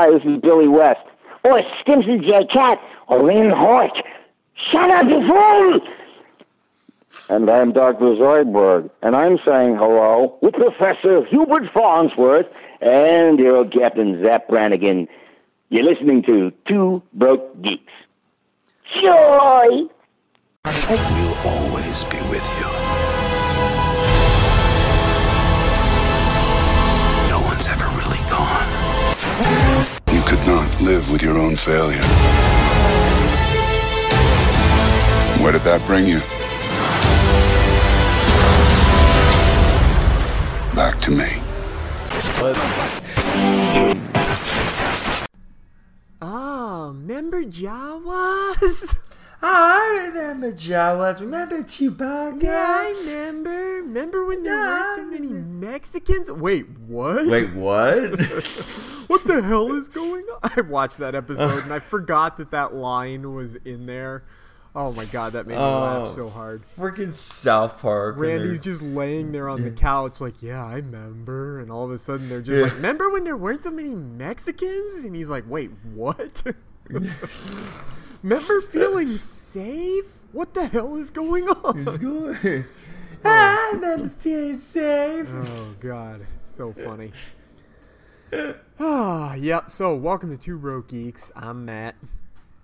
Hi, this is Billy West. Or Stimpson J. Cat. Or Lynn Hort. Shut up, you fool! And I'm Dr. Zoidberg, and I'm saying hello With Professor Hubert Farnsworth and your old Captain Zapp Brannigan. You're listening to Two Broke Geeks. Joy! We'll always be with you. No one's ever really gone. Live with your own failure. Where did that bring you? Back to me. Oh, remember Jawas? I remember Jawas. Remember Chewbacca? Yeah, I remember. Remember when there weren't so many Mexicans? Wait, what? Wait, what? What the hell is going on? I watched that episode and I forgot that that line was in there. Oh my god, that made me laugh Oh. so hard. Freaking South Park. Randy's just laying there on the couch, like, yeah, I remember. And all of a sudden, they're just like, remember when there weren't so many Mexicans? And he's like, wait, what? remember feeling safe? What the hell is going on? Just going. I remember feeling safe. Oh god, so funny. Ah, yep. So, welcome to Two Broke Geeks. I'm Matt,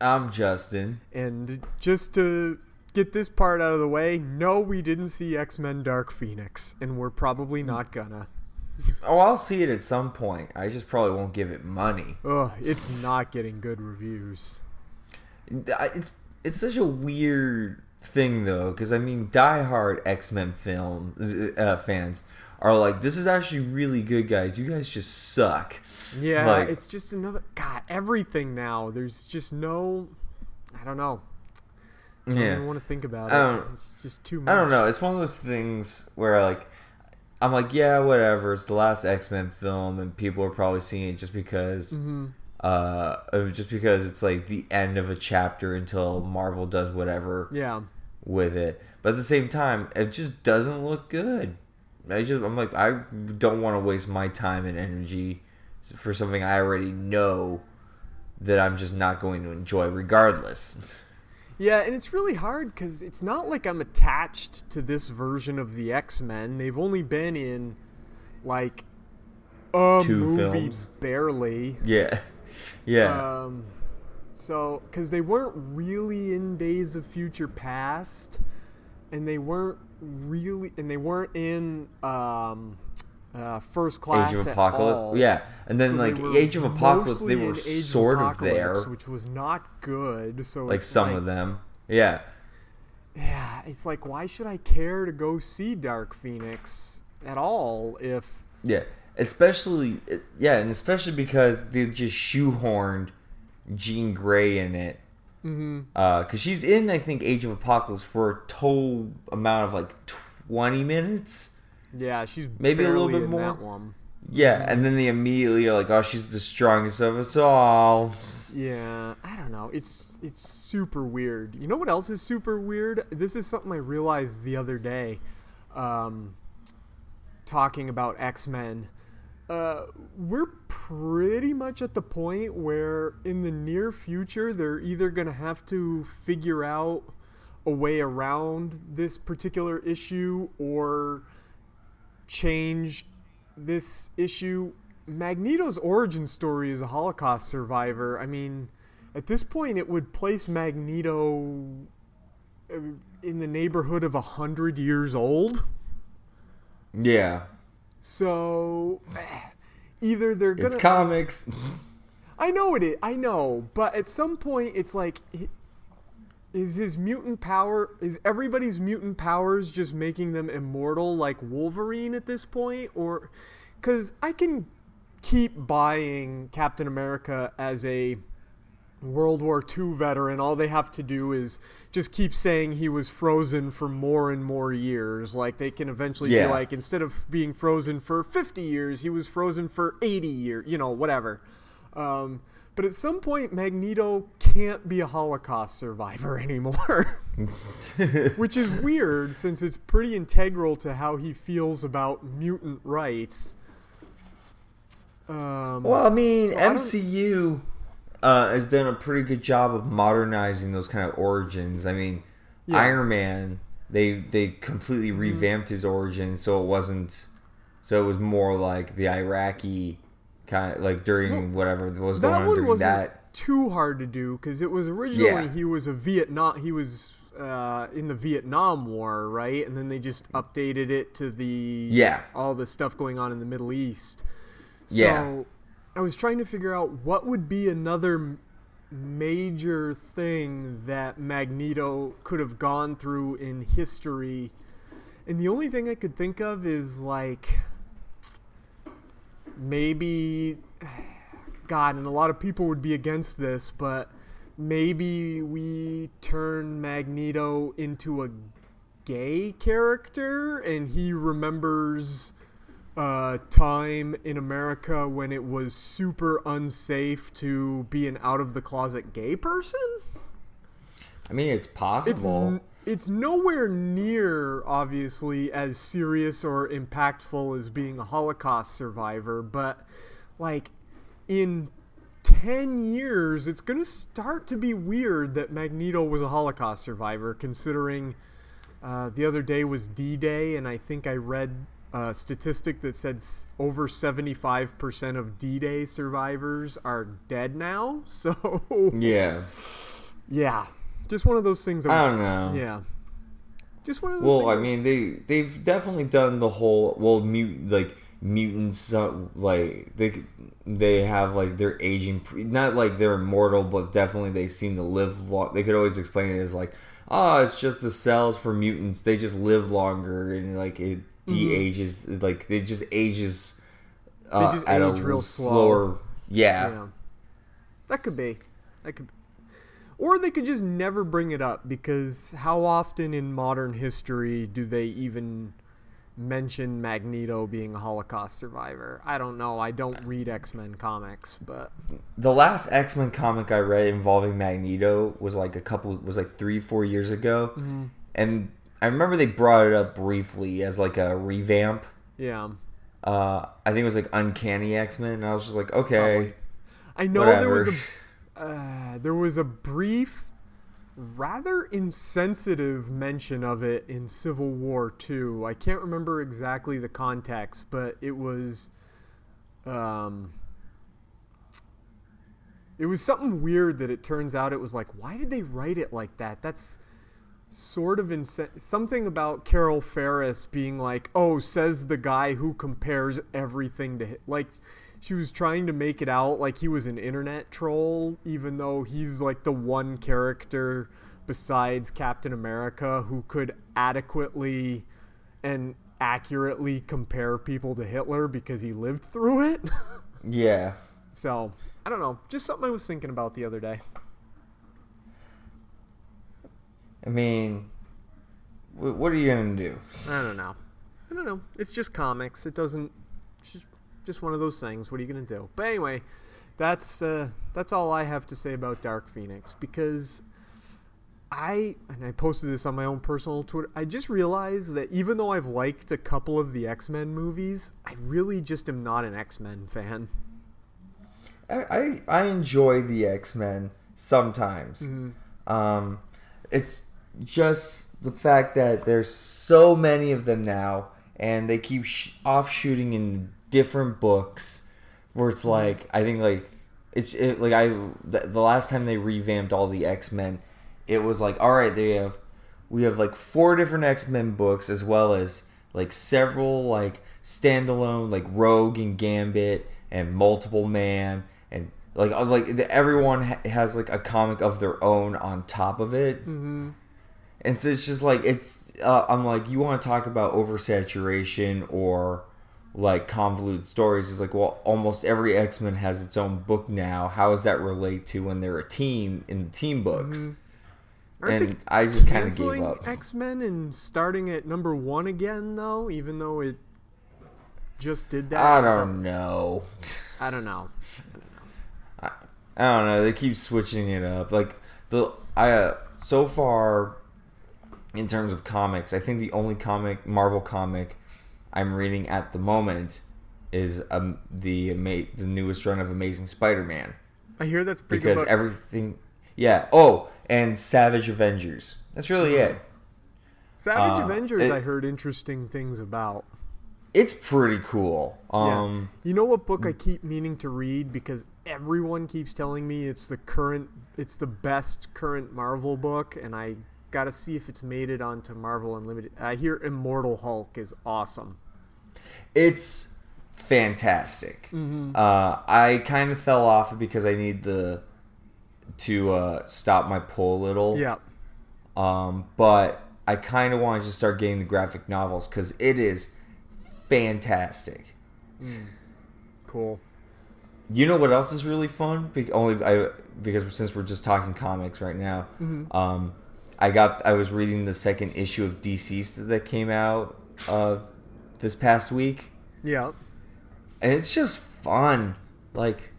I'm Justin. and just to get this part out of the way, no, we didn't see X Men Dark Phoenix, and we're probably not gonna. Oh, I'll see it at some point. I just probably won't give it money. Ugh, it's not getting good reviews. It's it's such a weird thing though, because I mean, diehard X Men film uh, fans are like, "This is actually really good, guys. You guys just suck." Yeah, Like- it's just another. God, everything now. There's just no. I don't know. I don't Yeah. even want to think about it. It's just too much. I don't know. It's one of those things where like I'm like, yeah, whatever. It's the last X Men film, and people are probably seeing it just because, Mm-hmm. uh, just because it's like the end of a chapter until Marvel does whatever Yeah. with it. But at the same time, it just doesn't look good. I just I'm like I don't want to waste my time and energy for something I already know that I'm just not going to enjoy regardless. Yeah, and it's really hard because it's not like I'm attached to this version of the X Men. They've only been in like a Two movie, films. barely. Yeah. Yeah. Um, so because they weren't really in Days of Future Past, and they weren't really, and they weren't in um, uh, First Class Age of at Apocalypse. all. Yeah, and then So like Age of Apocalypse, they were in Age of sort of Apocalypse, there, which was not good. So like some of them. Yeah, Yeah, it's like why should I care to go see Dark Phoenix at all if yeah. Especially, yeah, and especially because they just shoehorned Jean Grey in it. Mm-hmm. Uh, she's in, I think, Age of Apocalypse for a total amount of like twenty minutes. Yeah, she's Maybe a little bit more. that one. Yeah, and then they immediately are like, "Oh, she's the strongest of us all." Yeah, I don't know. It's it's super weird. You know what else is super weird? This is something I realized the other day, um, talking about X Men. Uh, we're pretty much at the point where, in the near future, they're either gonna have to figure out a way around this particular issue or change this issue. Magneto's origin story is a Holocaust survivor. I mean, at this point, it would place Magneto uh, in the neighborhood of a hundred years old. Yeah, So either they're gonna. it's comics. I know it is. I know, but at some point, it's like, is his mutant power? Is everybody's mutant powers just making them immortal, like Wolverine at this point, or because I can keep buying Captain America as a World War II veteran. All they have to do is just keep saying he was frozen for more and more years. Like they can eventually Yeah. be like, instead of being frozen for 50 years, he was frozen for 80 years. You know, whatever. Um, but at some point, Magneto can't be a Holocaust survivor anymore. Which is weird since it's pretty integral to how he feels about mutant rights. Um, Well, I mean, So I MCU uh, has done a pretty good job of modernizing those kind of origins. I mean, Yeah. Mm-hmm. Iron Man, they they completely revamped his origin, so it wasn't, so it was more like the Iraqi kind of like during whatever was going that on during wasn't that. too hard to do because it was originally Yeah. he was a Vietnam he was uh, in the Vietnam War, right? And then they just updated it to the Yeah. all the stuff going on in the Middle East. So Yeah. I was trying to figure out what would be another major thing that Magneto could have gone through in history. And the only thing I could think of is like maybe God, and a lot of people would be against this, but maybe we turn Magneto into a gay character and he remembers uh, time in America when it was super unsafe to be an out of the closet gay person. I mean, it's It's possible. n- it's nowhere near obviously as serious or impactful as being a Holocaust survivor, but like in 10 years it's going to start to be weird that Magneto was a Holocaust survivor considering uh, the other day was D-Day and I think I read a statistic that said s- over 75% of D-Day survivors are dead now. So yeah. yeah, just one of those things. That I don't know. Yeah, just one of those. Well, things I mean, they they've definitely done the whole well, mute like mutants uh, like they they have like they're aging pre- not like they're immortal, but definitely they seem to live long. They could always explain it as like, oh, it's just the cells for mutants. They just live longer and like it de-ages like they just ages uh, just at age a real slow. slower. Yeah. yeah, that could be. That could, or they could just never bring it up because how often in modern history do they even mention Magneto being a Holocaust survivor? I don't know. I don't read X Men comics, but the last X Men comic I read involving Magneto was like a couple was like three four years ago, Mm-hmm. and I remember they brought it up briefly as like a revamp. yeah. Uh, I think it was like Uncanny X Men, and I was just like, okay, I know there was a uh, there was a brief, rather insensitive mention of it in Civil War Two. I can't remember exactly the context, but it was, um, it was something weird that it turns out it was like, why did they write it like that? That's sort of insen- something about Carol Ferris being like, "Oh, says the guy who compares everything to hi-" like." She was trying to make it out like he was an internet troll, even though he's like the one character besides Captain America who could adequately and accurately compare people to Hitler because he lived through it. yeah. so, I don't know. Just something I was thinking about the other day. I mean, what are you gonna do? I don't know. I don't know. It's just comics. It doesn't. Just one of those things. What are you gonna do? But anyway, that's uh, that's all I have to say about Dark Phoenix because I and I posted this on my own personal Twitter. I just realized that even though I've liked a couple of the X Men movies, I really just am not an X Men fan. I, I I enjoy the X Men sometimes. Um, it's just the fact that there's so many of them now, and they keep sh- offshooting in different books. Where it's like I think like it's it, like I the, the last time they revamped all the X Men, it was like all right they have we have like four different X Men books as well as like several like standalone like Rogue and Gambit and Multiple Man and like like the, everyone ha- has like a comic of their own on top of it, mm-hmm. and so it's just like it's uh, I'm like you want to talk about oversaturation or like convoluted stories is like well almost every X-Men has its own book now how does that relate to when they're a team in the team books Aren't and they I just kind of gave up X Men and starting at number one again though, even though it just did that. I don't know I don't know. I don't know. They keep switching it up. Like the I uh, so far in terms of comics, I think the only comic Marvel comic I'm reading at the moment is um, the ama- the newest run of Amazing Spider-Man I hear that's pretty because everything. Yeah. Oh, and Savage Avengers. That's really it. Savage uh, Avengers, it- I heard interesting things about. It's pretty cool. Um, yeah. You know what book I keep meaning to read because everyone keeps telling me it's the current, it's the best current Marvel book, and I got to see if it's made it onto Marvel Unlimited. I hear Immortal Hulk is awesome. It's fantastic. Mm-hmm. Uh, I kind of fell off because I need the to uh, stop my pull a little. Yeah. Um, but I kind of want to just start getting the graphic novels because it is fantastic. Cool. You know what else is really fun? Be- only I because since we're just talking comics right now, Mm-hmm. um, I got I was reading the second issue of Deceased that came out uh, this past week, Yeah. and it's just fun. Like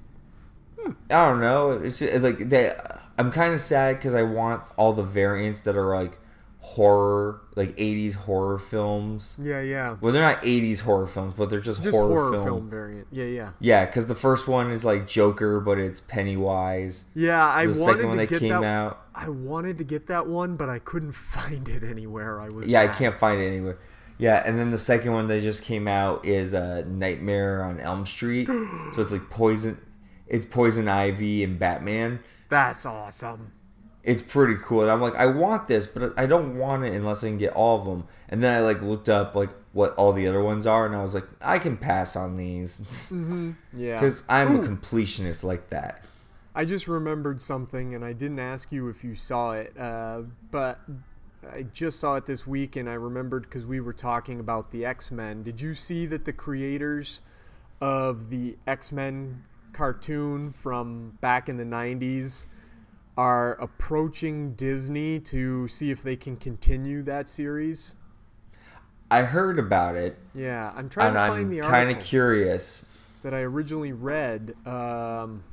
I don't know, it's just it's like they. I'm kind of sad because I want all the variants that are like horror, like 80s horror films. Yeah, yeah. Well, they're not 80s horror films, but they're just, Just horror, horror, film. film. variant. Yeah, yeah. Yeah, because the first one is like Joker, but it's Pennywise. Yeah, I the wanted second one to that get came that. out, I wanted to get that one, but I couldn't find it anywhere. I was yeah, I can't find it anywhere. Yeah, and then the second one that just came out is uh, Nightmare on Elm Street. so it's like poison, it's Poison Ivy and Batman. That's awesome. It's pretty cool. And I'm like, I want this, but I don't want it unless I can get all of them. And then I like looked up like what all the other ones are, and I was like, I can pass on these Yeah. because I'm Ooh. a completionist like that. I just remembered something, and I didn't ask you if you saw it, uh, but I just saw it this week, and I remembered because we were talking about the X Men. Did you see that the creators of the X Men cartoon from back in the 90s are approaching Disney to see if they can continue that series? I heard about it, Yeah, I'm trying to find I'm the kind of curious. that I originally read. Um,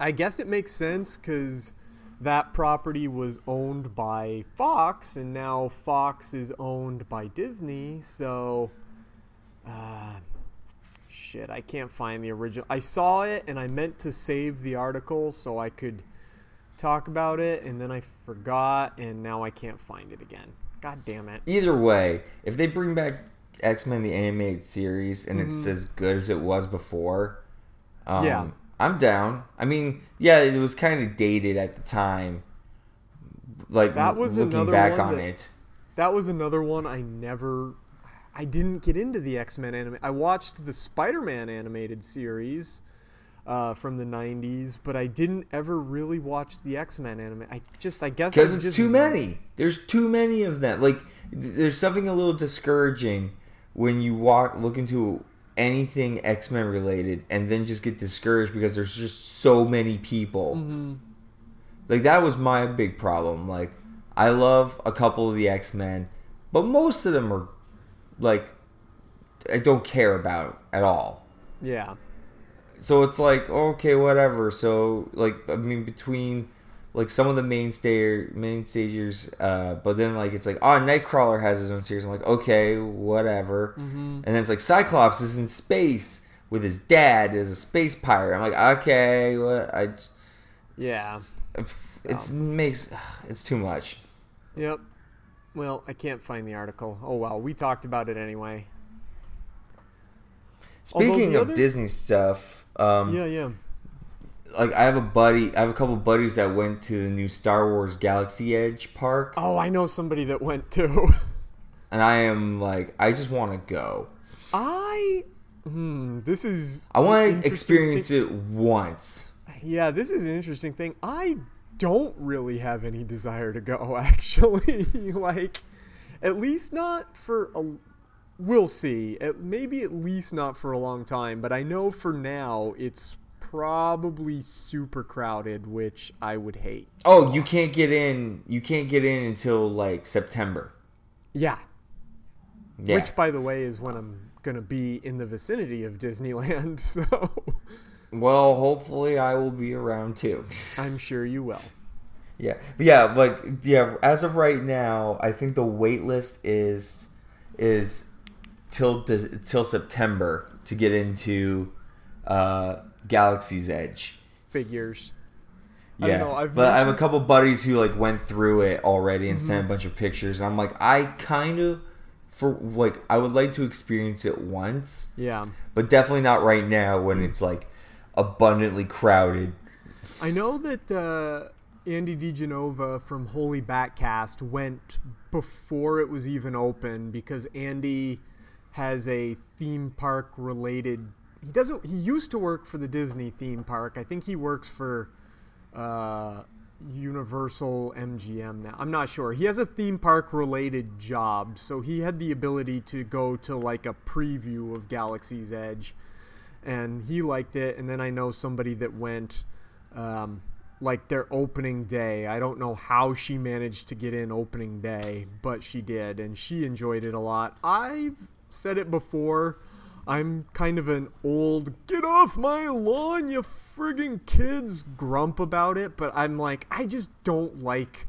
I guess it makes sense because that property was owned by Fox, and now Fox is owned by Disney. So, uh, shit, I can't find the original. I saw it, and I meant to save the article so I could talk about it, and then I forgot, and now I can't find it again. God damn it. Either way, if they bring back X Men the animated series and it's as good as it was before, um, Mm-hmm. Yeah. I'm down. I mean, yeah, it was kind of dated at the time. Like That was looking back on that- it, That was another one I never. I didn't get into the X Men anime. I watched the Spider Man animated series uh, from the '90s, but I didn't ever really watch the X Men anime. I just, I guess, because it's just- too many. There's too many of them. Like there's something a little discouraging when you walk look into anything X Men related and then just get discouraged because there's just so many people. Mm-hmm. Like that was my big problem. Like I love a couple of the X Men, but most of them are like I don't care about at all. Yeah, So it's like okay, whatever. So like I mean between like some of the mainstay main stagers, uh, but then like it's like oh Nightcrawler has his own series. I'm like okay, whatever. And then it's like Cyclops is in space with his dad as a space pirate. I'm like okay, what I. yeah, It's makes it's too much. yep. Well, I can't find the article. Oh well, we talked about it anyway. Speaking of other- Disney stuff, um, Yeah, yeah. Like I have a buddy, I have a couple buddies that went to the new Star Wars Galaxy Edge park, Oh, I know somebody that went too. and I am like, I just want to go. I. Hmm. This is. I want to experience thing- it once. Yeah, this is an interesting thing. I don't really have any desire to go, actually. like, at least not for a. We'll see. At, maybe at least not for a long time, but I know for now it's probably super crowded, which I would hate. Oh, you can't get in. You can't get in until like September. Yeah. Yeah. Which, by the way, is when I'm going to be in the vicinity of Disneyland, so well, hopefully I will be around too. I'm sure you will. Yeah, yeah, like yeah. As of right now, I think the wait list is is till till September. to get into uh, Galaxy's Edge. Figures. Yeah, know, I've but I have a couple buddies who like went through it already and Mm-hmm. sent a bunch of pictures. And I'm like, I kind of for like I would like to experience it once, Yeah. but definitely not right now when it's like abundantly crowded. I know that uh, Andy DiGenova from Holy Batcast went before it was even open because Andy has a theme park related. He doesn't. He used to work for the Disney theme park. I think he works for uh, Universal MGM now. I'm not sure. He has a theme park related job, so he had the ability to go to like a preview of Galaxy's Edge, and he liked it. And then I know somebody that went, um, like their opening day. I don't know how she managed to get in opening day, but she did, and she enjoyed it a lot. I've said it before. I'm kind of an old get off my lawn, you friggin' kids grump about it, but I'm like, I just don't like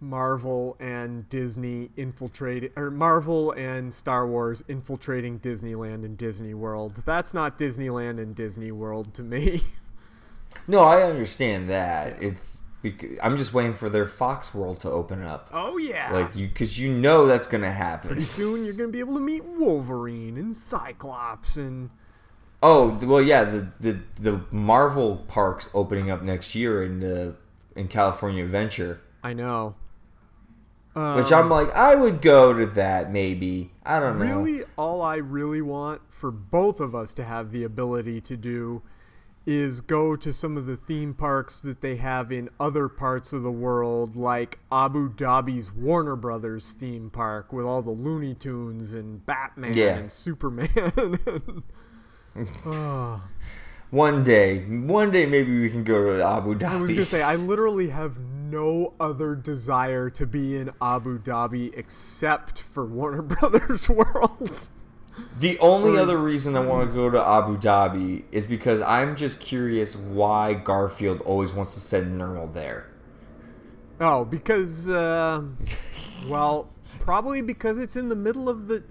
Marvel and Disney infiltrating, or Marvel and Star Wars infiltrating Disneyland and Disney World. That's not Disneyland and Disney World to me. No, I understand that. It's I'm just waiting for their Fox World to open up. Oh yeah. Like you, because you know that's gonna happen. pretty soon you're gonna be able to meet Wolverine and Cyclops and Oh well, yeah. The the the Marvel parks opening up next year in the in California Adventure, I know. which I'm um, like, I would go to that maybe. I don't know. Really, all I really want for both of us to have the ability to do is go to some of the theme parks that they have in other parts of the world, like Abu Dhabi's Warner Brothers theme park with all the Looney Tunes and Batman Yeah. and Superman. and, oh, ah. One day, one day maybe we can go to Abu Dhabi. I was gonna say, I literally have no other desire to be in Abu Dhabi except for Warner Brothers World. The only other reason I want to go to Abu Dhabi is because I'm just curious why Garfield always wants to send Nermal there. Oh, because, uh, well, probably because it's in the middle of the.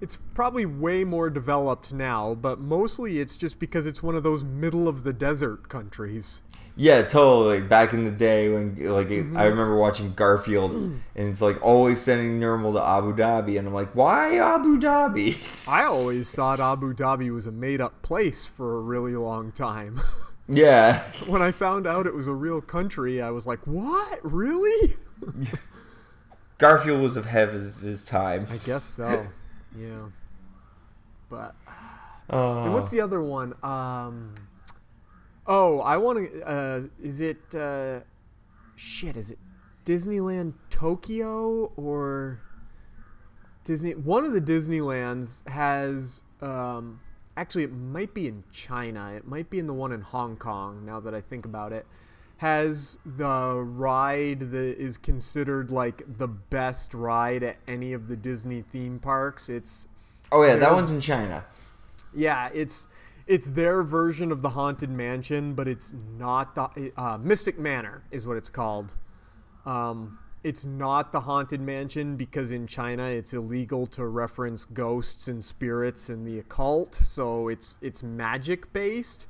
It's probably way more developed now, but mostly it's just because it's one of those middle of the desert countries. Yeah, totally. Like Back in the day when, like, Mm-hmm. I remember watching Garfield, and it's like always sending Nermal to Abu Dhabi, and I'm like, why Abu Dhabi? I always thought Abu Dhabi was a made up place for a really long time. yeah, when I found out it was a real country, I was like, what? Really? Garfield was ahead of his time. I guess so. Yeah. But. Uh, And what's the other one? Um, oh, I want to. Uh, is it? Uh, shit, is it Disneyland Tokyo or Disney? One of the Disneylands has. Um, actually, it might be in China. It might be in the one in Hong Kong. Now that I think about it, has the ride that is considered like the best ride at any of the Disney theme parks. It's oh yeah, that one's in China. yeah, it's it's their version of the haunted mansion, but it's not the uh, Mystic Manor is what it's called. Um, it's not the haunted mansion because in China it's illegal to reference ghosts and spirits and the occult, so it's it's magic based.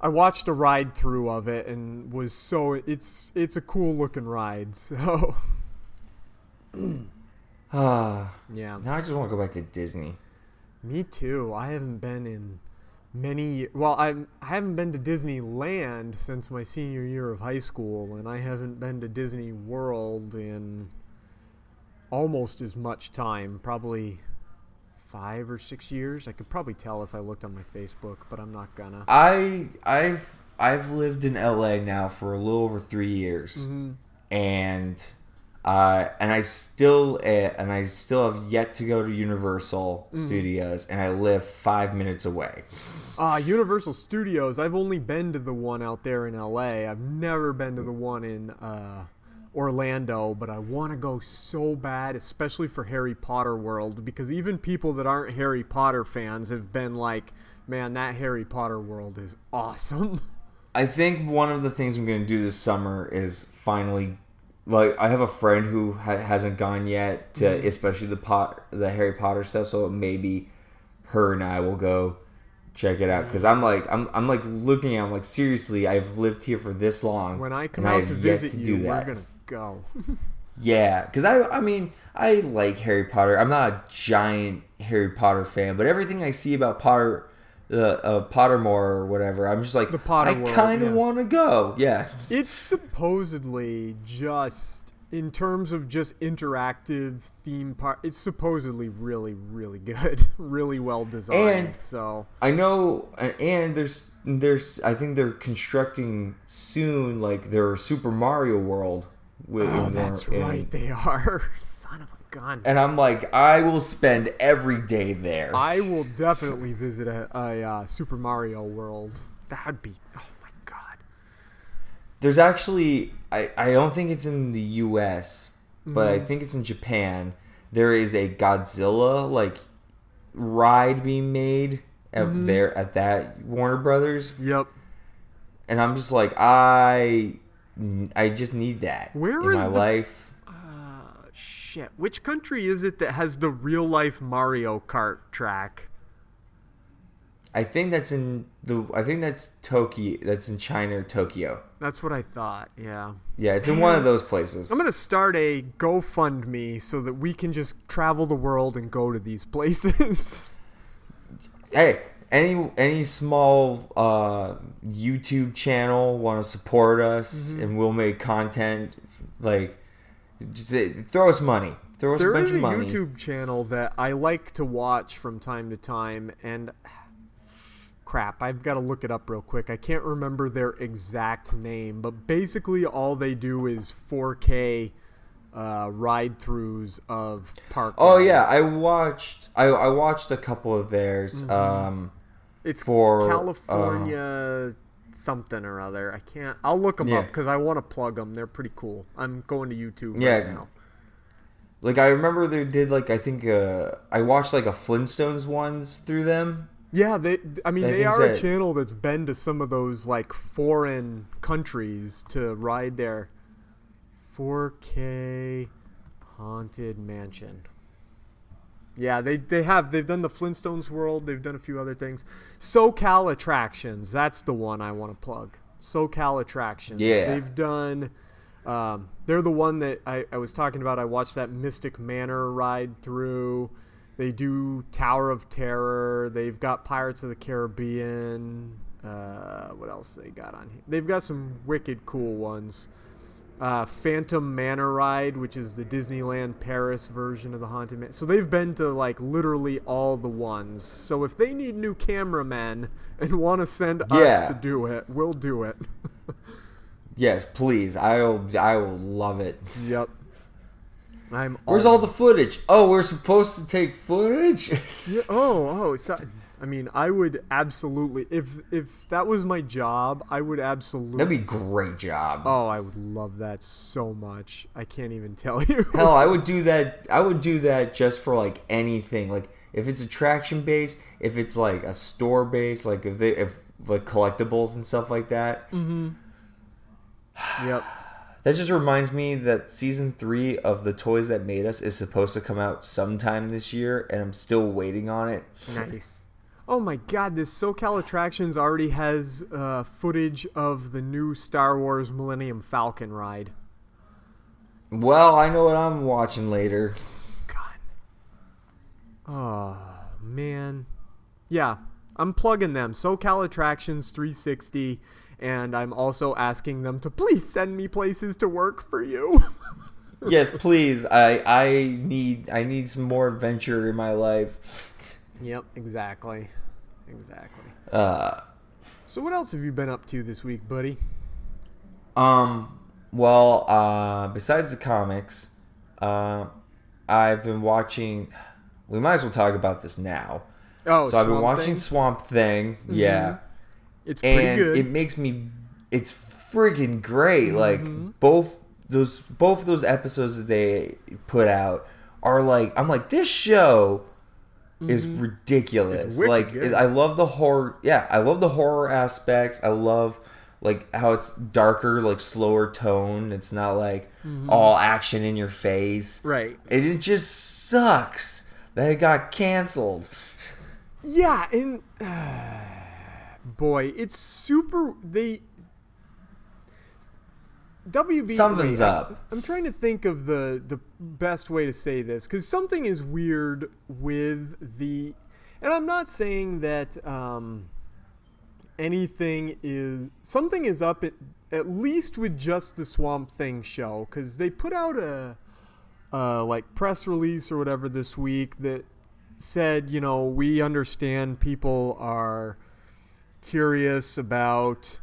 I watched a ride through of it and was so it's it's a cool looking ride. So Ah, yeah. now I just want to go back to Disney. Me too. I haven't been in many. Well, I'm, I haven't been to Disneyland since my senior year of high school, and I haven't been to Disney World in almost as much time. Probably five or six years. I could probably tell if I looked on my Facebook, but I'm not gonna. I I've I've lived in LA now for a little over three years, mm-hmm. and uh, and I still uh, and I still have yet to go to Universal Studios, and I live five minutes away. Ah, Universal Studios. I've only been to the one out there in LA. I've never been to the one in uh, Orlando, but I want to go so bad, especially for Harry Potter World, because even people that aren't Harry Potter fans have been like, "Man, that Harry Potter World is awesome." I think one of the things I'm going to do this summer is finally, like, I have a friend who ha- hasn't gone yet to, mm. especially the pot, the Harry Potter stuff. So maybe her and I will go check it out because mm. I'm like I'm I'm like looking at I'm like seriously I've lived here for this long When I come out have to visit to you, do we're that. gonna go. Yeah, because I I mean I like Harry Potter. I'm not a giant Harry Potter fan, but everything I see about Potter, the uh, Pottermore or whatever, I'm just like The Potter I kind of yeah. want to go. Yeah, It's supposedly just in terms of just interactive theme park. It's supposedly really, really good, really well designed. And- so I know, and- there's there's I think they're constructing soon like their Super Mario World. With, oh, that's right, they are. Son of a gun. And I'm like, I will spend every day there. I will definitely visit a, a uh, Super Mario World. That'd be. Oh my god. There's actually, I, I don't think it's in the U.S., but Mm-hmm. I think it's in Japan. There is a Godzilla like ride being made at Mm-hmm. there at that Warner Brothers, Yep. and I'm just like, I, I just need that Where in my the- life. Shit. Which country is it that has the real life Mario Kart track? I think that's in the. I think that's Tokyo. That's in China or Tokyo. That's what I thought. Yeah. Yeah, it's in one of those places. I'm gonna start a GoFundMe so that we can just travel the world and go to these places. hey any any small uh youtube channel want to support us Mm-hmm. and we'll make content like just uh, throw us money throw us a bunch is a of money YouTube channel that I like to watch from time to time, and crap, I've got to look it up real quick. I can't remember their exact name, but basically all they do is 4K uh, ride throughs of park. oh yeah i watched i i watched a couple of theirs Mm-hmm. um it's for, uh, California something or other. I can't. I'll look them Yeah. up because I want to plug them. They're pretty cool. I'm going to YouTube Yeah. right now. like i remember they did like i think uh i watched like a flintstones ones through them Yeah, they. I mean, I they are a channel that's been to some of those like foreign countries to ride their 4K haunted mansion. Yeah, they they have they've done the Flintstones World. They've done a few other things. SoCal Attractions. That's the one I want to plug. SoCal Attractions. Yeah. They've done. Um, they're the one that I, I was talking about. I watched that Mystic Manor ride through. They do Tower of Terror. They've got Pirates of the Caribbean. Uh, what else they got on here? They've got some wicked cool ones. Uh, Phantom Manor ride, which is the Disneyland Paris version of the Haunted Man. So they've been to like literally all the ones. So if they need new cameramen and want to send Yeah. us to do it, we'll do it. yes please i'll i will love it yep. I'm. where's all the footage oh we're supposed to take footage Yeah, oh, oh. So, I mean, I would absolutely if if that was my job, I would absolutely. that'd be a great job Oh, I would love that so much. I can't even tell you. Hell, I would do that. I would do that just for like anything. Like if it's attraction based, if it's like a store based, like if they if like collectibles and stuff like that. Mm-hmm. yep. That just reminds me that season three of the Toys That Made Us is supposed to come out sometime this year, and I'm still waiting on it. Nice. Oh my God! This SoCal Attractions already has uh, footage of the new Star Wars Millennium Falcon ride. Well, I know what I'm watching later. God. Oh man. Yeah, I'm plugging them. SoCal Attractions 360, and I'm also asking them to please send me places to work for you. yes, please. I I need I need some more adventure in my life. yep, exactly. Exactly. Uh, So what else have you been up to this week, buddy? Um. Well, uh, besides the comics, uh, I've been watching. We might as well talk about this now. Oh, so I've been watching Thing? Mm-hmm. Swamp Thing. Yeah, It's pretty and good. it makes me. It's freaking great. Mm-hmm. Like both those both of those episodes that they put out are like I'm like this show is ridiculous. Mm-hmm. It's wicked like it, I love the horror. Yeah, I love the horror aspects. I love like how it's darker, like slower tone. It's not like all action in your face. Right. And it just sucks that it got canceled. Yeah, and boy, it's super. They WB. Something's wait, up. I'm, trying to think of the the best way to say this because something is weird with the, and I'm not saying that um, anything is something is up at, at least with just the Swamp Thing show because they put out a uh, like press release or whatever this week that said, you know, we understand people are curious about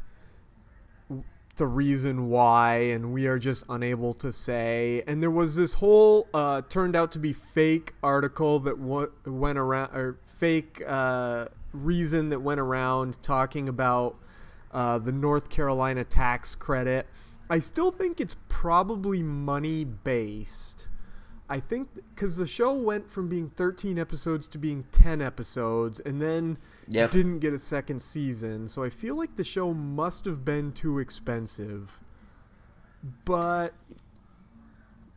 the reason why, and we are just unable to say. And there was this whole uh, turned out to be fake article that w- went around, or fake uh, reason that went around talking about uh, the North Carolina tax credit. I still think it's probably money based. I think because the show went from being 13 episodes to being 10 episodes, and then Yep. didn't get a second season. So I feel like the show must have been too expensive. But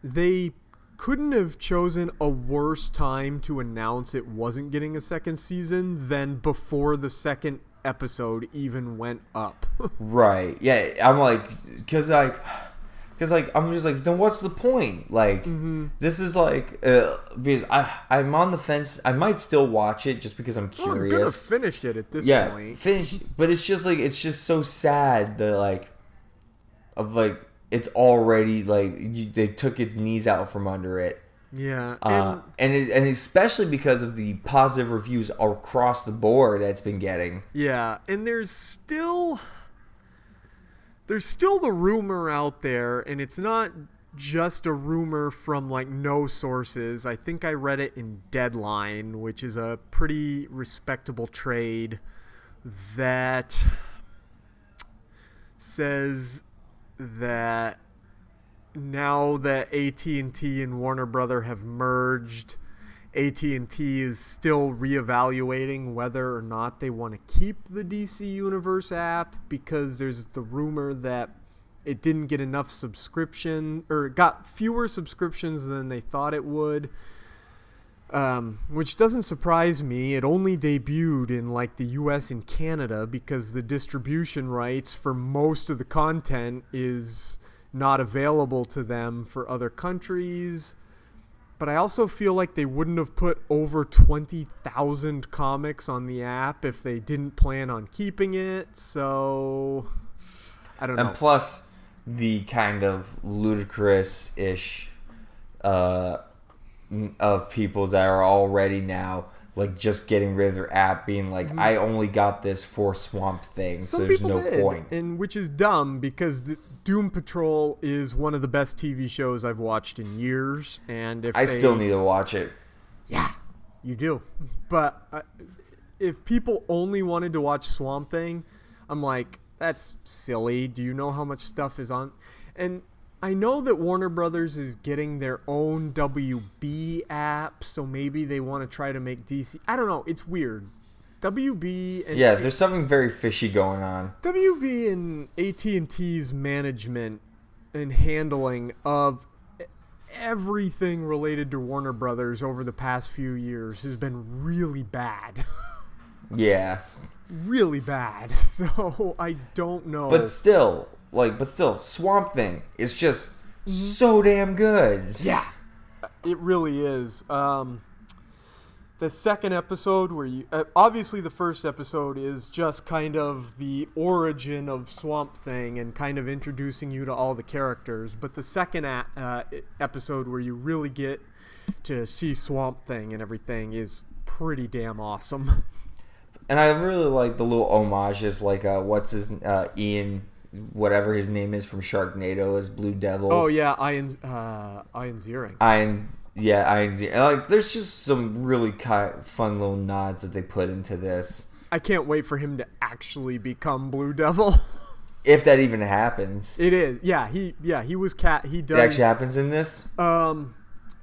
they couldn't have chosen a worse time to announce it wasn't getting a second season than before the second episode even went up. Right. Yeah. I'm like, because like, because like I'm just like, then what's the point? Like, Mm-hmm. this is like, uh, because I I'm on the fence. I might still watch it just because I'm Well, I'm curious. finish it at this yeah, point. finish. But it's just like it's just so sad that like, of like it's already like you, they took its knees out from under it. Yeah, Uh, and it, and especially because of the positive reviews across the board that's been getting. Yeah, and there's still there's still the rumor out there and it's not just a rumor from like no sources. I think I read it in Deadline, which is a pretty respectable trade that says that now that AT&T and Warner Brother have merged, AT&T is still reevaluating whether or not they want to keep the DC Universe app because there's the rumor that it didn't get enough subscription or got fewer subscriptions than they thought it would. Um, which doesn't surprise me. It only debuted in like the US and Canada because the distribution rights for most of the content is not available to them for other countries. But I also feel like they wouldn't have put over 20,000 comics on the app if they didn't plan on keeping it. So I don't know. And plus, the kind of ludicrous ish uh, of people that are already now like just getting rid of their app, being like, I only got this for Swamp Thing, so Mm-hmm. There's no did, point. and which is dumb because the Doom Patrol is one of the best TV shows I've watched in years, and if I they- still need to watch it. yeah, you do, but uh, if people only wanted to watch Swamp Thing, I'm like, that's silly. Do you know how much stuff is on? And I know that Warner Brothers is getting their own WB app, so maybe they want to try to make DC. I don't know. It's weird. WB and Yeah, there's something very fishy going on. WB and AT&T's management and handling of everything related to Warner Brothers over the past few years has been really bad. Yeah, really bad. So I don't know. but still, like, but still, Swamp Thing is just so damn good. yeah, it really is. Um, the second episode, where you uh, obviously the first episode is just kind of the origin of Swamp Thing and kind of introducing you to all the characters, but the second a- uh, episode where you really get to see Swamp Thing and everything is pretty damn awesome. And I really like the little homages, like uh, what's his uh, Ian, whatever his name is from Sharknado, as Blue Devil. Oh yeah, Ian uh, Ian Ziering. Iron, yeah, Iron Z. and, Like, there's just some really fun little nods that they put into this. I can't wait for him to actually become Blue Devil. If that even happens, It is. Yeah, he yeah, he was cat he does it actually happens in this. Um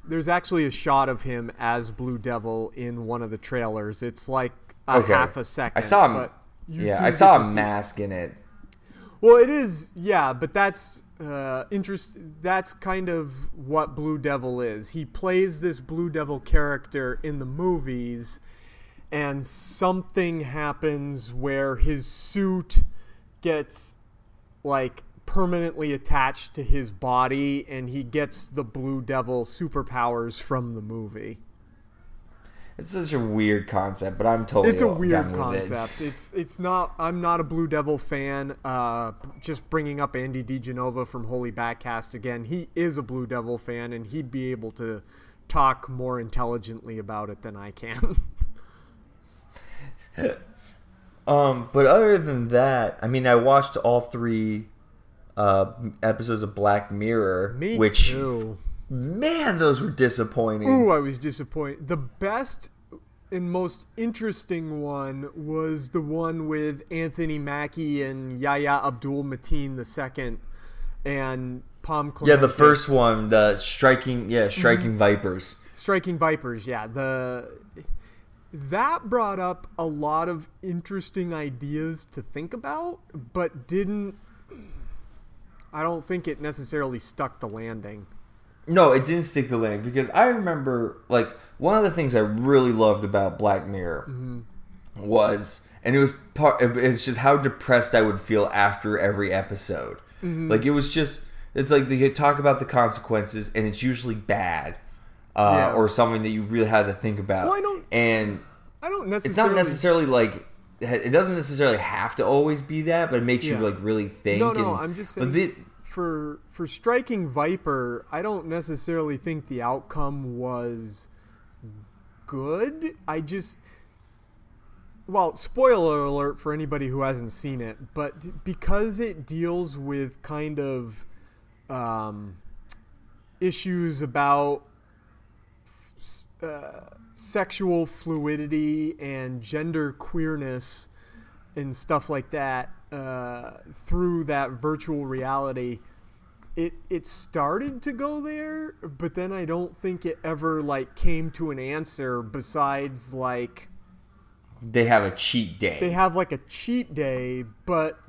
there's actually a shot of him as Blue Devil in one of the trailers. It's like a Okay, half a second. I saw him. Yeah, I saw a mask in it. Well, it is. Yeah, but that's uh interest that's kind of what Blue Devil is. He plays this Blue Devil character in the movies and something happens where his suit gets like permanently attached to his body and he gets the Blue Devil superpowers from the movie. It's such a weird concept, but I'm totally It's a weird with it. concept. It's it's not. I'm not a Blue Devil fan. Uh, just bringing up Andy DiGenova from Holy Backcast again. He is a Blue Devil fan, and he'd be able to talk more intelligently about it than I can. Um, but other than that, I mean, I watched all three uh, episodes of Black Mirror, Me which too. Man, those were disappointing. Ooh, I was disappointed. The best and most interesting one was the one with Anthony Mackie and Yahya Abdul Mateen II and Pom yeah, the first one, the striking, yeah, striking Mm-hmm. vipers. Striking Vipers, yeah. The that brought up a lot of interesting ideas to think about, but didn't I don't think it necessarily stuck the landing. No, it didn't stick the landing because I remember like one of the things I really loved about Black Mirror Mm-hmm. was, and it was part. It's just how depressed I would feel after every episode. Mm-hmm. Like it was just, it's like they talk about the consequences, and it's usually bad, uh, Yeah. or something that you really had to think about. Well, I don't- and I don't necessarily it's not necessarily like it doesn't necessarily have to always be that, but it makes Yeah. you like really think. No, no, and- I'm just but saying for for striking Viper, I don't necessarily think the outcome was good. I just well, spoiler alert for anybody who hasn't seen it, but because it deals with kind of um, issues about uh, sexual fluidity and gender queerness and stuff like that uh, through that virtual reality it it started to go there but then i don't think it ever like came to an answer besides like they have a cheat day. they have like a cheat day but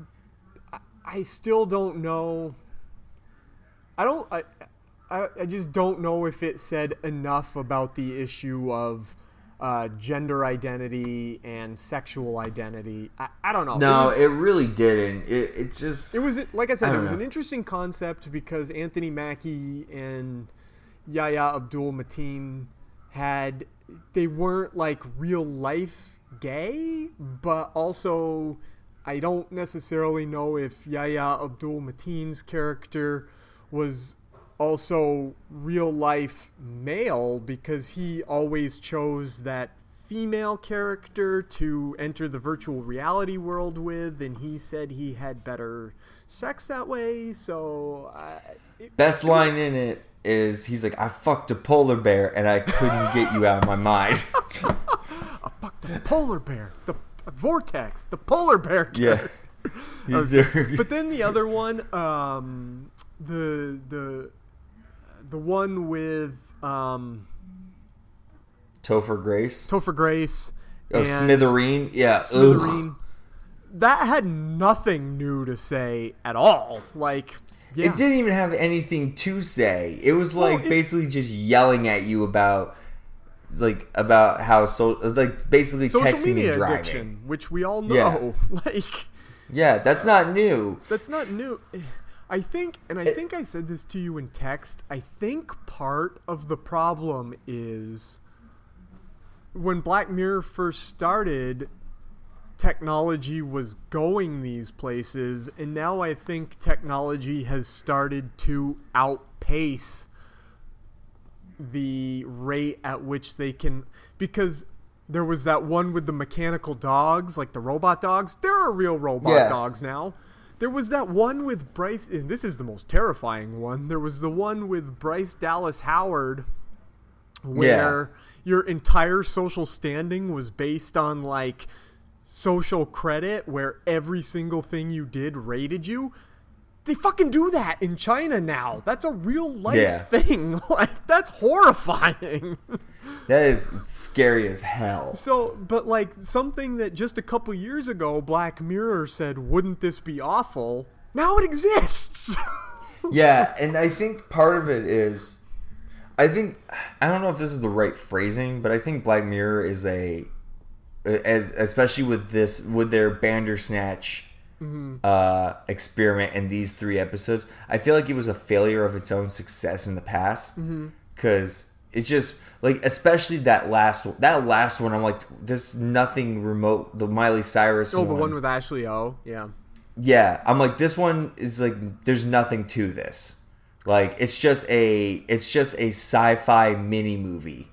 i, I still don't know i don't I, I i just don't know if it said enough about the issue of uh, gender identity and sexual identity i, I don't know no, it was, it really didn't. It, it just it was like i said I it was know. an interesting concept because anthony mackie and yahya abdul mateen had they weren't like real life gay but also i don't necessarily know if yahya abdul mateen's character was also real life male because he always chose that female character to enter the virtual reality world with and he said he had better sex that way so I, it, best line in it is he's like, I fucked a polar bear and I couldn't get you out of my mind. fuck the polar bear the vortex the polar bear yeah. character. Okay. but then the other one, um, the the the one with um, Topher Grace. Topher Grace. Oh, and Smithereen. Yeah. Ugh. Smithereen. That had nothing new to say at all. Like, yeah, It didn't even have anything to say. It was Well, like it- basically just yelling at you about like about how so like basically social texting media and driving. addiction, which we all know. Yeah. Like, Yeah, that's not new. that's not new. I think, and I think I said this to you in text. I think part of the problem is when Black Mirror first started, technology was going these places, and now I think technology has started to outpace the rate at which they can. Because there was that one with the mechanical dogs, like the robot dogs. There are real robot Yeah. dogs now. There was that one with Bryce, and this is the most terrifying one. There was the one with Bryce Dallas Howard, where your entire social standing was based on like social credit, where every single thing you did rated you. They fucking do that in China now. That's a real life Yeah. thing. Like that's horrifying. That is scary as hell. So, but like something that just a couple years ago Black Mirror said, wouldn't this be awful? Now it exists. Yeah, and I think part of it is I think I don't know if this is the right phrasing, but I think Black Mirror is a as especially with this with their Bandersnatch Mm-hmm. uh, experiment in these three episodes. I feel like it was a failure of its own success in the past Mm-hmm. because it's just like especially that last that last one. I'm like, there's nothing remote. The Miley Cyrus Oh, one. the one with Ashley O. Yeah. Yeah, I'm like this one is like there's nothing to this. Like it's just a it's just a sci-fi mini movie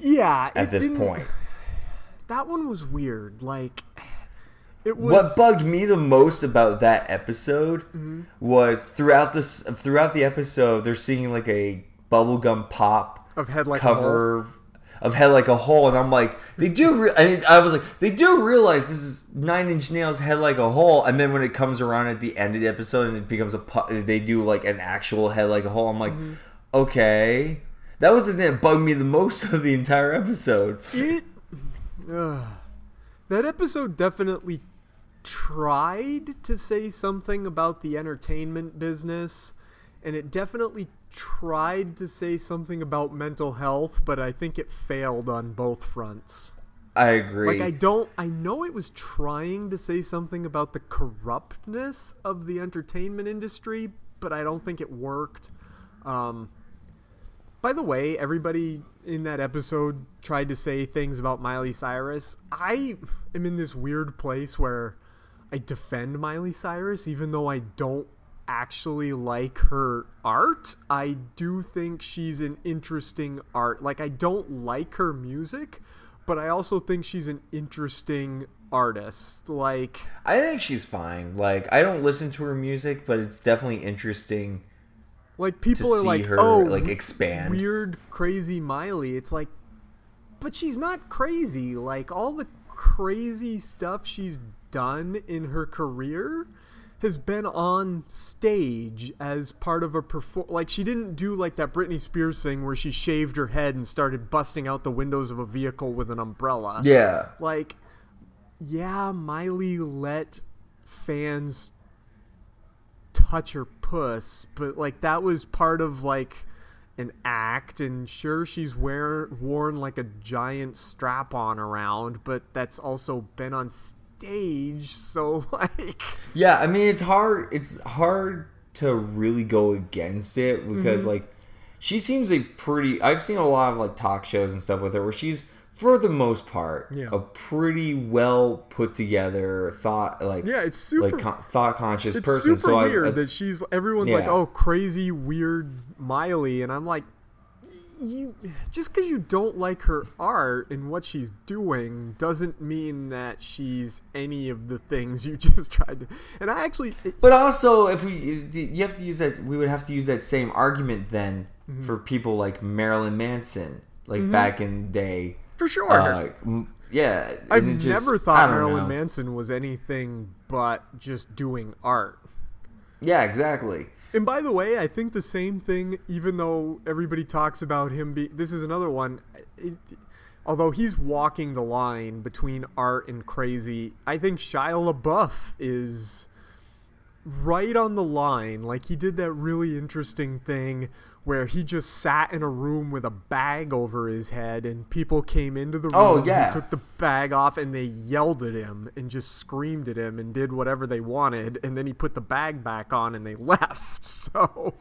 Yeah. at this point. That one was weird. Like, it was. What bugged me the most about that episode Mm-hmm. was throughout this throughout the episode they're singing like a bubblegum pop Of Head Like a cover of Head Like a Hole and I'm like they do re- I, I was like they do realize this is Nine Inch Nails Head Like a Hole and then when it comes around at the end of the episode and it becomes a pu- they do like an actual Head Like a Hole I'm like Mm-hmm. okay that was the thing that bugged me the most of the entire episode It. Ugh. that episode definitely tried to say something about the entertainment business, and it definitely tried to say something about mental health, but I think it failed on both fronts. I agree Like I don't I know it was trying to say something about the corruptness of the entertainment industry, but I don't think it worked. Um by the way, everybody in that episode tried to say things about Miley Cyrus. I am in this weird place where I defend Miley Cyrus even though I don't actually like her art. I do think she's an interesting art. Like I don't like her music, but I also think she's an interesting artist. Like I think she's fine. Like I don't listen to her music, but it's definitely interesting. like people are see like, her, "Oh, like, expand." Weird, crazy Miley." It's like but she's not crazy. Like all the crazy stuff she's done in her career has been on stage as part of a perform. Like she didn't do like that Britney Spears thing where she shaved her head and started busting out the windows of a vehicle with an umbrella. Yeah. Like, yeah, Miley let fans touch her puss, but like that was part of like an act and sure she's wear worn like a giant strap on around, but that's also been on stage, so like Yeah, I mean it's hard it's hard to really go against it because Mm-hmm. like she seems a pretty I've seen a lot of like talk shows and stuff with her where she's for the most part Yeah. a pretty well put together thought like Yeah, it's super- like con- thought conscious person so I, weird that it's- she's everyone's like, "Oh, crazy weird Miley," and I'm like, you just because you don't like her art and what she's doing doesn't mean that she's any of the things you just tried to. And I actually, it- But also, if we, you have to use that, we would have to use that same argument then Mm-hmm. for people like Marilyn Manson, like back in the day. for sure, Uh, yeah, I've just- never thought Marilyn know. Manson was anything but just doing art. Yeah, exactly. And by the way, I think the same thing, even though everybody talks about him being. This is another one. It, although he's walking the line between art and crazy, I think Shia LaBeouf is right on the line. Like, he did that really interesting thing where he just sat in a room with a bag over his head, and people came into the room. Oh, yeah. He took the bag off, and they yelled at him and just screamed at him and did whatever they wanted. And then he put the bag back on, and they left. So,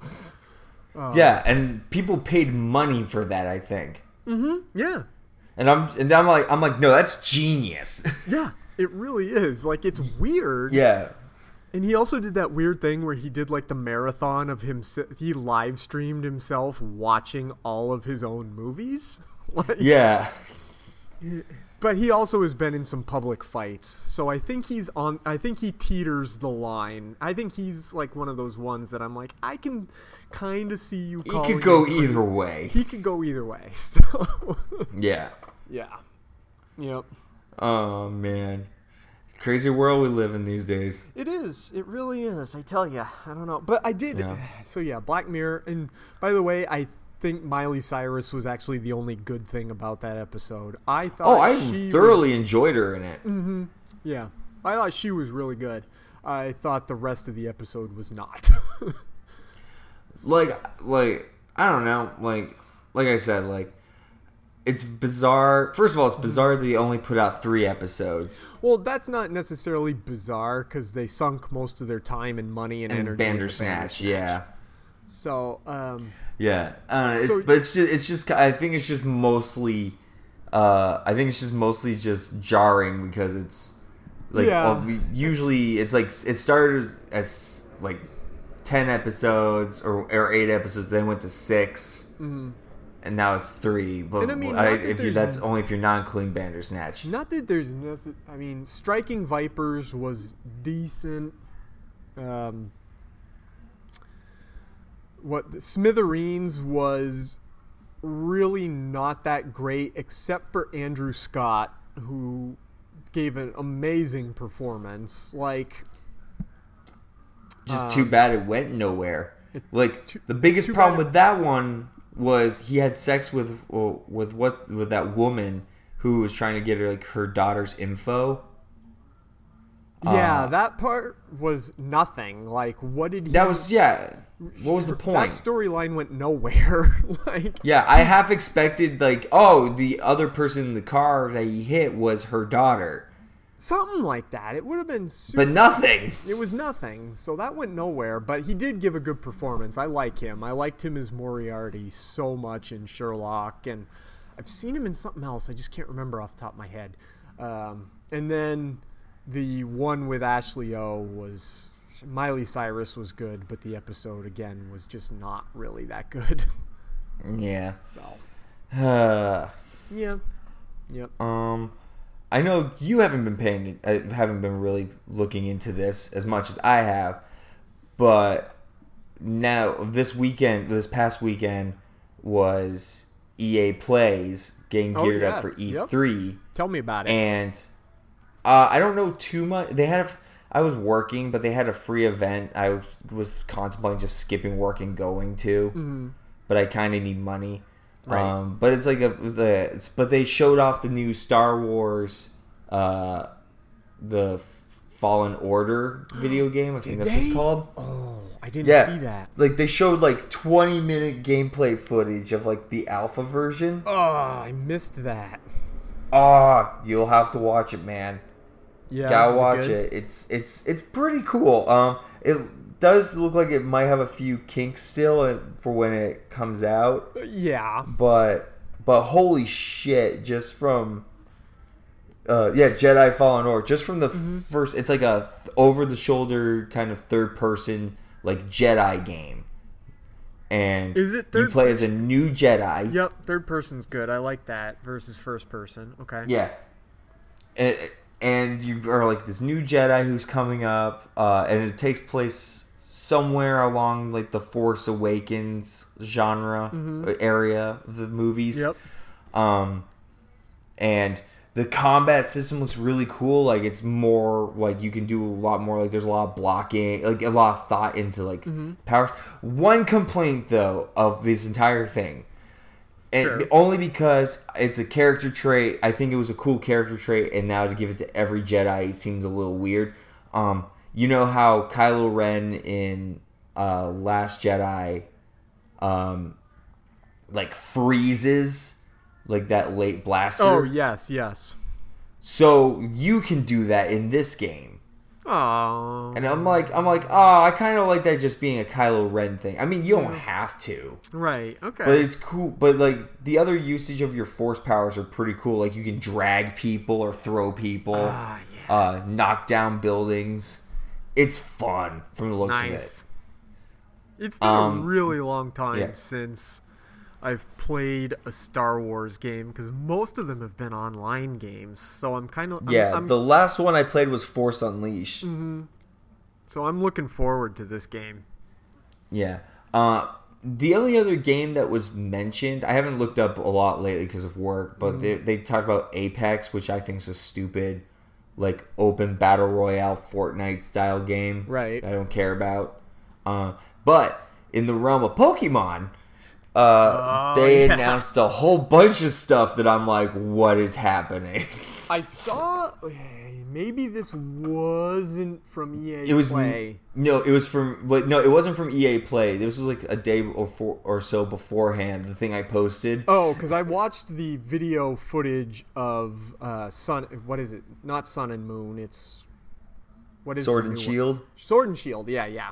Uh. yeah, and people paid money for that. I think, mm-hmm yeah. and I'm and I'm like I'm like no, that's genius. Yeah, it really is. Like it's weird. yeah, And he also did that weird thing where he did like the marathon of him. He live streamed himself watching all of his own movies. Like, yeah, But he also has been in some public fights, so I think he's on. I think he teeters the line. I think he's like one of those ones that I'm like, I can kind of see you. he could go either way. He could go either way. So Yeah. yeah, yep. Oh man, crazy world we live in these days. It is. It really is. I tell you. I don't know. But I did. Yeah. So yeah, Black Mirror. And by the way, I think Miley Cyrus was actually the only good thing about that episode. I thought. Oh, I she was- thoroughly enjoyed her in it. Mm-hmm. yeah, I thought she was really good. I thought the rest of the episode was not. like like I don't know, like like I said, like it's bizarre. First of all, it's bizarre that they only put out three episodes. Well, that's not necessarily bizarre because they sunk most of their time and money and, And energy. Bandersnatch, Bandersnatch. yeah. So, um, Yeah, uh, it- So- but it's just it's just I think it's just mostly, uh, I think it's just mostly just jarring because it's like Yeah. uh, we- usually it's like it started as like ten episodes or, or eight episodes, then went to 6 and now it's three. But. And I mean, I, that if you that's only if you're not including Bandersnatch. not that there's necess- I mean, Striking Vipers was decent. Um, what Smithereens was really not that great, except for Andrew Scott, who gave an amazing performance. Like, Just too bad it went nowhere. Like Um, too- the biggest problem with that one was he had sex with with what with that woman who was trying to get her like her daughter's info. yeah, Uh, that part was nothing. Like, what did he? That was yeah. What was the point? That point? storyline went nowhere. like, Yeah, I half expected like, oh, the other person in the car that he hit was her daughter, something like that. It would have been super. but nothing. It was nothing, so that went nowhere. But he did give a good performance. I like him. I liked him as Moriarty so much in Sherlock, and I've seen him in something else. I just can't remember off the top of my head. Um, and then the one with Ashley O was Miley Cyrus was good, but the episode again was just not really that good. Yeah. So Uh, yeah, yep. um, I know you haven't been paying, uh, haven't been really looking into this as much as I have, but now this weekend, this past weekend was EA Plays getting Oh, geared up for. E3. Tell me about it. and uh, I don't know too much. They had, a, I was working, but they had a free event. I was contemplating just skipping work and going to, but I kind of need money. Right. Um, but it's like a, the, it's, but they showed off the new Star Wars, uh, the Fallen Order video game. I think Did that's what they? it's called. oh, I didn't Yeah, see that. like they showed like twenty minute gameplay footage of like the alpha version. Oh, I missed that. Ah, you'll have to watch it, man. Yeah, gotta was it watch it. It's it's it's pretty cool. Um, it does look like it might have a few kinks still for when it comes out, Yeah. but but holy shit! Just from uh, yeah, Jedi Fallen Order. Just from the Mm-hmm. first, it's like a over the shoulder kind of third person like Jedi game, and Is it you play as a new Jedi. Yep, third person's good. I like that versus first person. Okay. Yeah. And, and you are like this new Jedi who's coming up, uh, and it takes place somewhere along like the Force Awakens genre uh, area of the movies. Mm-hmm. Yep. Um, and the combat system looks really cool. Like it's more like you can do a lot more. Like there's a lot of blocking, like a lot of thought into like Mm-hmm. powers. One complaint though of this entire thing, and Sure. only because it's a character trait. I think it was a cool character trait, and now to give it to every Jedi seems a little weird. Um, you know how Kylo Ren in uh, Last Jedi, um, like freezes like that late blaster. Oh yes, yes. So you can do that in this game. Oh. And I'm like, I'm like, oh, I kind of like that just being a Kylo Ren thing. I mean, you don't have to, Right. Okay. but it's cool. But like the other usage of your force powers are pretty cool. Like you can drag people or throw people, Ah, yeah. uh, knock down buildings. It's fun from the looks of it. nice. It's been Um, a really long time yeah. since I've played a Star Wars game because most of them have been online games. So I'm kind of Yeah, I'm, the last one I played was Force Unleashed. so I'm looking forward to this game. Yeah. Uh, the only other game that was mentioned, I haven't looked up a lot lately because of work, but they, they talked about Apex, which I think is a stupid, like, open battle royale Fortnite style game. Right. I don't care about. Uh, but in the realm of Pokemon, uh, Oh, they yeah. announced a whole bunch of stuff that I'm like, what is happening? I saw. Maybe this wasn't from EA it was Play. no, it was from but no, it wasn't from EA Play. This was like a day or four or so beforehand. The thing I posted. Oh, because I watched the video footage of uh, Sun. What is it? Not Sun and Moon. It's what is Sword and new one? Shield. Sword and Shield. Yeah, yeah.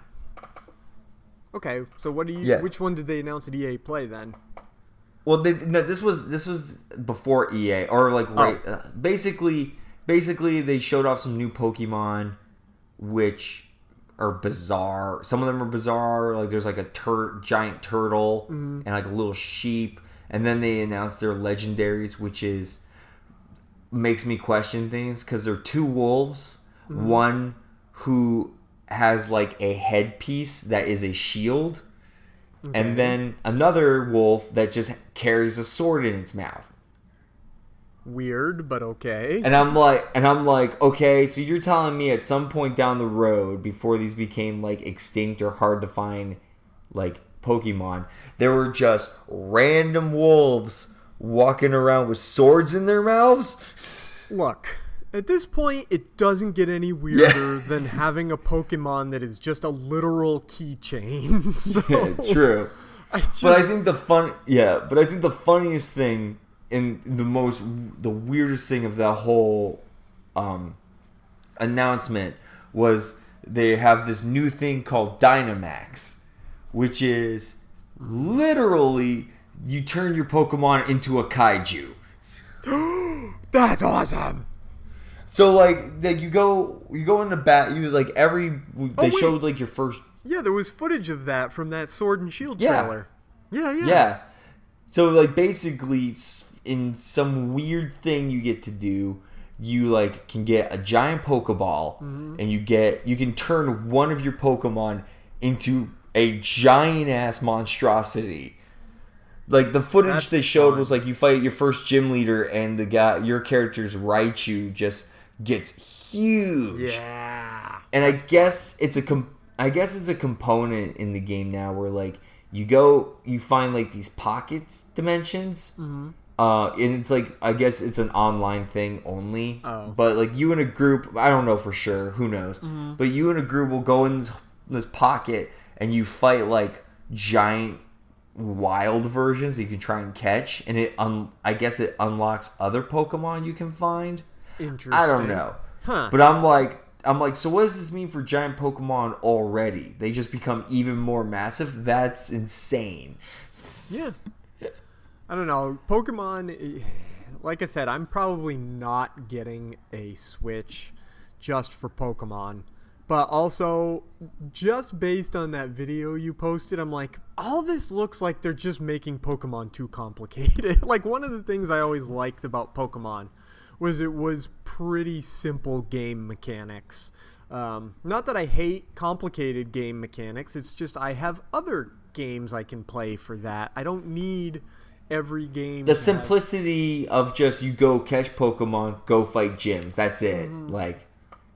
Okay, so what do you? Yeah. Which one did they announce at EA Play then? Well, they, no, this was this was before EA or like right. Uh, basically, basically they showed off some new Pokemon, which are bizarre. Some of them are bizarre. Like there's like a tur- giant turtle mm-hmm. and like a little sheep, and then they announced their legendaries, which is makes me question things because they're two wolves. Mm-hmm. One who has like a headpiece that is a shield and then another wolf that just carries a sword in its mouth. Weird, but okay. And I'm like and I'm like, okay, so you're telling me at some point down the road before these became like extinct or hard to find like Pokemon, there were just random wolves walking around with swords in their mouths? Look, at this point, it doesn't get any weirder Yeah. than having a Pokemon that is just a literal keychain. So, Yeah, true. I just, But I think the fun, yeah. But I think the funniest thing and the most, the weirdest thing of that whole um, announcement was they have this new thing called Dynamax, which is literally you turn your Pokemon into a kaiju. that's awesome. So like, like you go, you go into bat. You like every they Oh, showed like your first Yeah, there was footage of that from that Sword and Shield Yeah. trailer. Yeah, yeah. Yeah. So like basically in some weird thing you get to do, you like can get a giant Pokeball Mm-hmm. and you get you can turn one of your Pokemon into a giant ass monstrosity. Like the footage That's they showed fun. was like you fight your first gym leader and the guy your character's Raichu just gets huge Yeah. and I guess it's a com- I guess it's a component in the game now where like you go you find like these pockets dimensions. Mm-hmm. Uh, and it's like I guess it's an online thing only. Oh. But like you in a group, I don't know for sure. Who knows? Mm-hmm. But you in a group will go in this, this pocket and you fight like giant wild versions that you can try and catch, and it un- I guess it unlocks other Pokemon you can find. Interesting. I don't know. Huh. But I'm like, I'm like, so what does this mean for giant Pokemon already? They just become even more massive. That's insane. Yeah. I don't know. Pokemon, eh, like I said, I'm probably not getting a Switch just for Pokemon. But also, just based on that video you posted, I'm like, all this looks like they're just making Pokemon too complicated. like, one of the things I always liked about Pokemon was it was pretty simple game mechanics. Um, not that I hate complicated game mechanics, it's just I have other games I can play for that. I don't need every game. The simplicity of just you go catch Pokemon, go fight gyms. That's it. Mm-hmm. Like,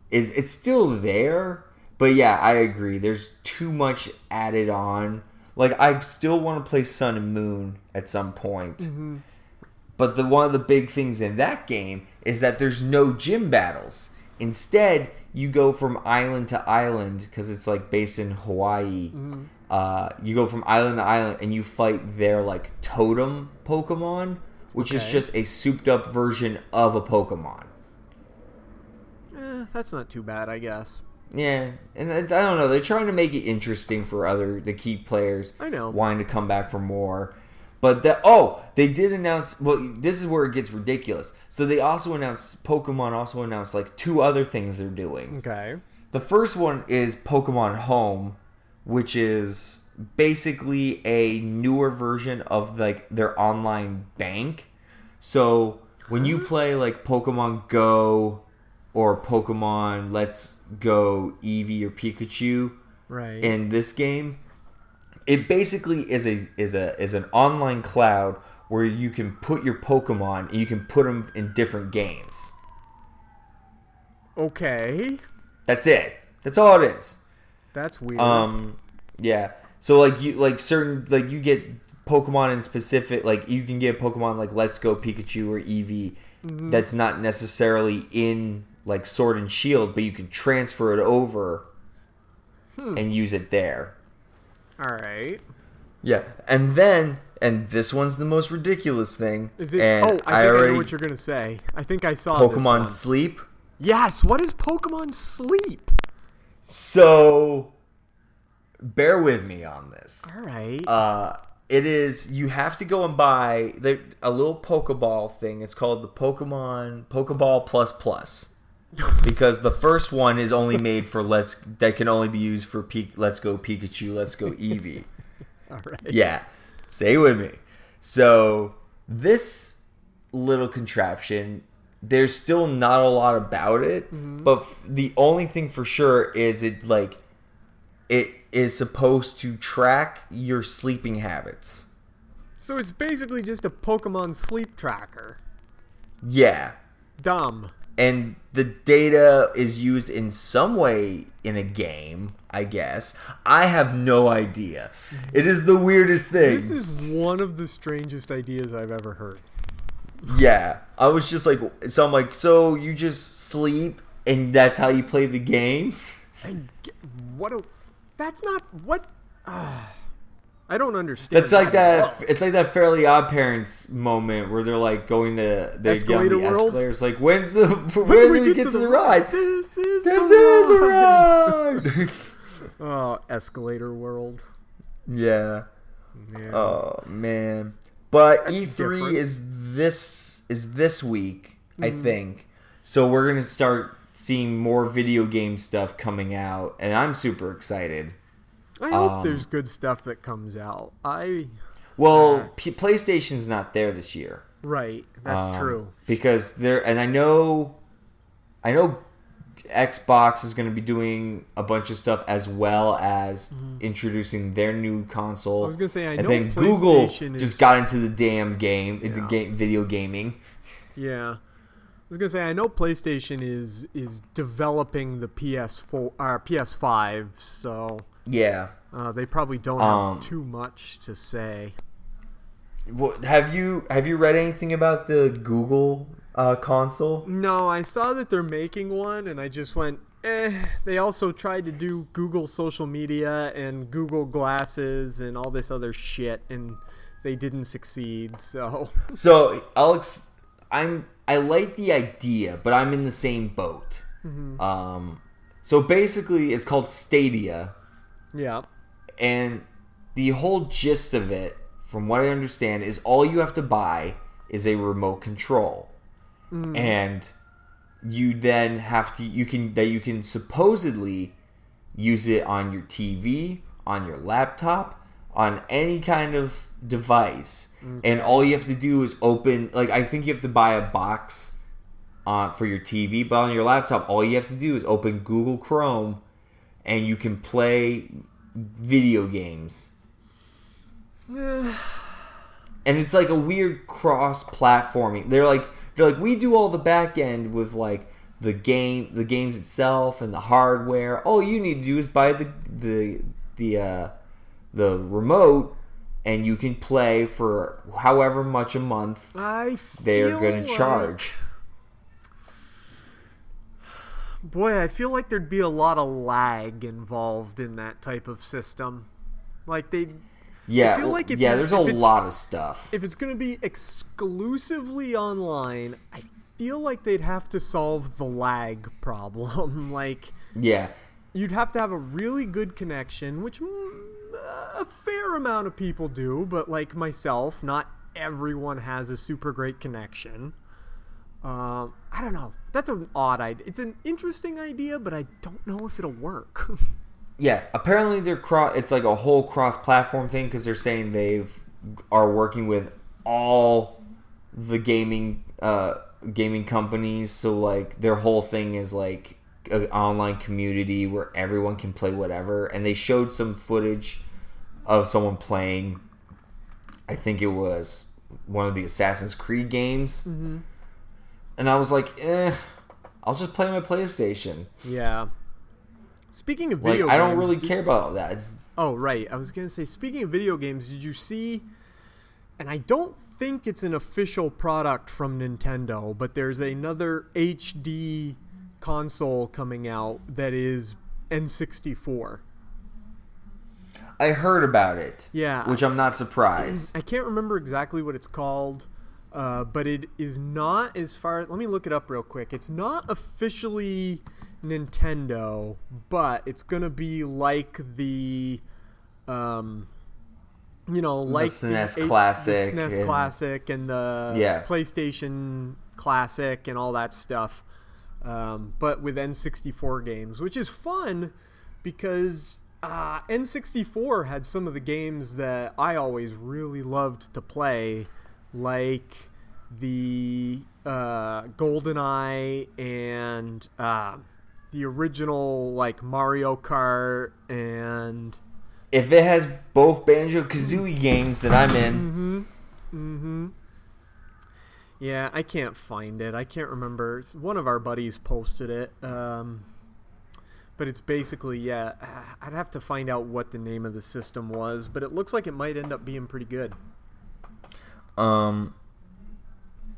is it's still there? But yeah, I agree. There's too much added on. Like, I still want to play Sun and Moon at some point. Mm-hmm. But the one of the big things in that game is that there's no gym battles. Instead, you go from island to island because it's like based in Hawaii. Mm-hmm. Uh, you go from island to island and you fight their like totem Pokemon, which is just a souped up version of a Pokemon. Eh, that's not too bad, I guess. Yeah, and it's, I don't know. They're trying to make it interesting for other the key players. I know. wanting to come back for more. But that oh, they did announce. Well, this is where it gets ridiculous. So they also announced Pokemon also announced like two other things they're doing. Okay. The first one is Pokemon Home, which is basically a newer version of like their online bank. So when you play like Pokemon Go or Pokemon Let's Go Eevee or Pikachu Right. in this game, it basically is a is a is an online cloud where you can put your Pokemon and you can put them in different games. okay. That's it. That's all it is. That's weird. Um, yeah. So like you like certain like you get Pokemon in specific, like you can get Pokemon like Let's Go Pikachu or Eevee, that's not necessarily in like Sword and Shield, but you can transfer it over and use it there. All right. Yeah, and then and this one's the most ridiculous thing. Is it? And oh, I think I, know what you're gonna say. I think I saw this Pokemon. Sleep. Yes. What is Pokemon Sleep? So bear with me on this. All right. Uh, it is you have to go and buy the, a little Pokeball thing. It's called the Pokemon Pokeball Plus Plus. Because the first one is only made for let's that can only be used for P, Let's Go Pikachu, Let's Go Eevee. All right. yeah, say with me. So this little contraption, there's still not a lot about it, mm-hmm. but f- the only thing for sure is it like it is supposed to track your sleeping habits. So it's basically just a Pokemon Sleep tracker. Yeah. Dumb. And the data is used in some way in a game, I guess. I have no idea. It is the weirdest thing. This is one of the strangest ideas I've ever heard. Yeah, I was just like, so I'm like, so you just sleep and that's how you play the game? And what a. That's not what. ah, I don't understand. It's like at all. that. It's like that Fairly Odd Parents moment where they're like going to they get on Escalator the world? escalators. Like, when's the when, When do we get, to the ride? This is This the is the ride. ride. Oh, escalator world. yeah. Yeah. Oh man. But E3 different. is this is this week, I Mm. think. So we're gonna start seeing more video game stuff coming out, and I'm super excited. I hope um, there's good stuff that comes out. I. Well, P- PlayStation's not there this year. Right. That's Um, true. because there and I know I know Xbox is going to be doing a bunch of stuff as well as introducing their new console. Mm-hmm. I was gonna say, I and know then Google is- just got into the damn game, into Yeah. game video gaming. Yeah. I was gonna say I know PlayStation is is developing the PS4 or PS5, so Yeah. uh, they probably don't have Um, too much to say. Well, have you have you read anything about the Google uh, console? No, I saw that they're making one, and I just went, eh. They also tried to do Google social media and Google glasses and all this other shit, and they didn't succeed. So So Alex, I'm I like the idea, but I'm in the same boat. Um, so basically, it's called Stadia, yeah, and the whole gist of it, from what I understand, is all you have to buy is a remote control, and you then have to you can that you can supposedly use it on your TV, on your laptop, on any kind of device. And all you have to do is open like I think you have to buy a box uh, for your TV, but on your laptop all you have to do is open Google Chrome and you can play video games. and it's like a weird cross platforming. They're like they're like we do all the back end with like the game the games itself and the hardware. All you need to do is buy the the the uh the remote and you can play for however much a month I they're going to like- charge. Boy, I feel like there'd be a lot of lag involved in that type of system. Like they, Yeah, I feel like if yeah. you- There's a lot of stuff. if it's going to be exclusively online, I feel like they'd have to solve the lag problem. like Yeah, you'd have to have a really good connection, which a fair amount of people do, but like myself, not everyone has a super great connection. Um, I don't know. That's an odd idea. It's an interesting idea, but I don't know if it'll work. yeah. Apparently, they're cross. It's like a whole cross-platform thing because they're saying they've are working with all the gaming uh gaming companies. So like their whole thing is like an online community where everyone can play whatever. And they showed some footage of someone playing. I think it was one of the Assassin's Creed games. And I was like, eh, I'll just play my PlayStation. yeah. Speaking of Like, video I don't games, really care about that. Oh, right. I was going to say, speaking of video games, did you see and I don't think it's an official product from Nintendo, but there's another HD console coming out that is N64. I heard about it. Yeah. Which I'm not surprised. I can't remember exactly what it's called, uh, but it is not as far. Let me look it up real quick. It's not officially Nintendo, but it's gonna be like the, um, you know, like SNES the, Classic the SNES and- Classic, and the Yeah. PlayStation Classic, and all that stuff. Um, but with N64 games, which is fun because uh, N64 had some of the games that I always really loved to play, like the uh, GoldenEye and uh, the original like Mario Kart and If it has both Banjo Kazooie games that I'm in, Mm-hmm. Mm-hmm. yeah, I can't find it. I can't remember. It's- One of our buddies posted it. Um, but it's basically yeah. I'd have to find out what the name of the system was, but it looks like it might end up being pretty good. um,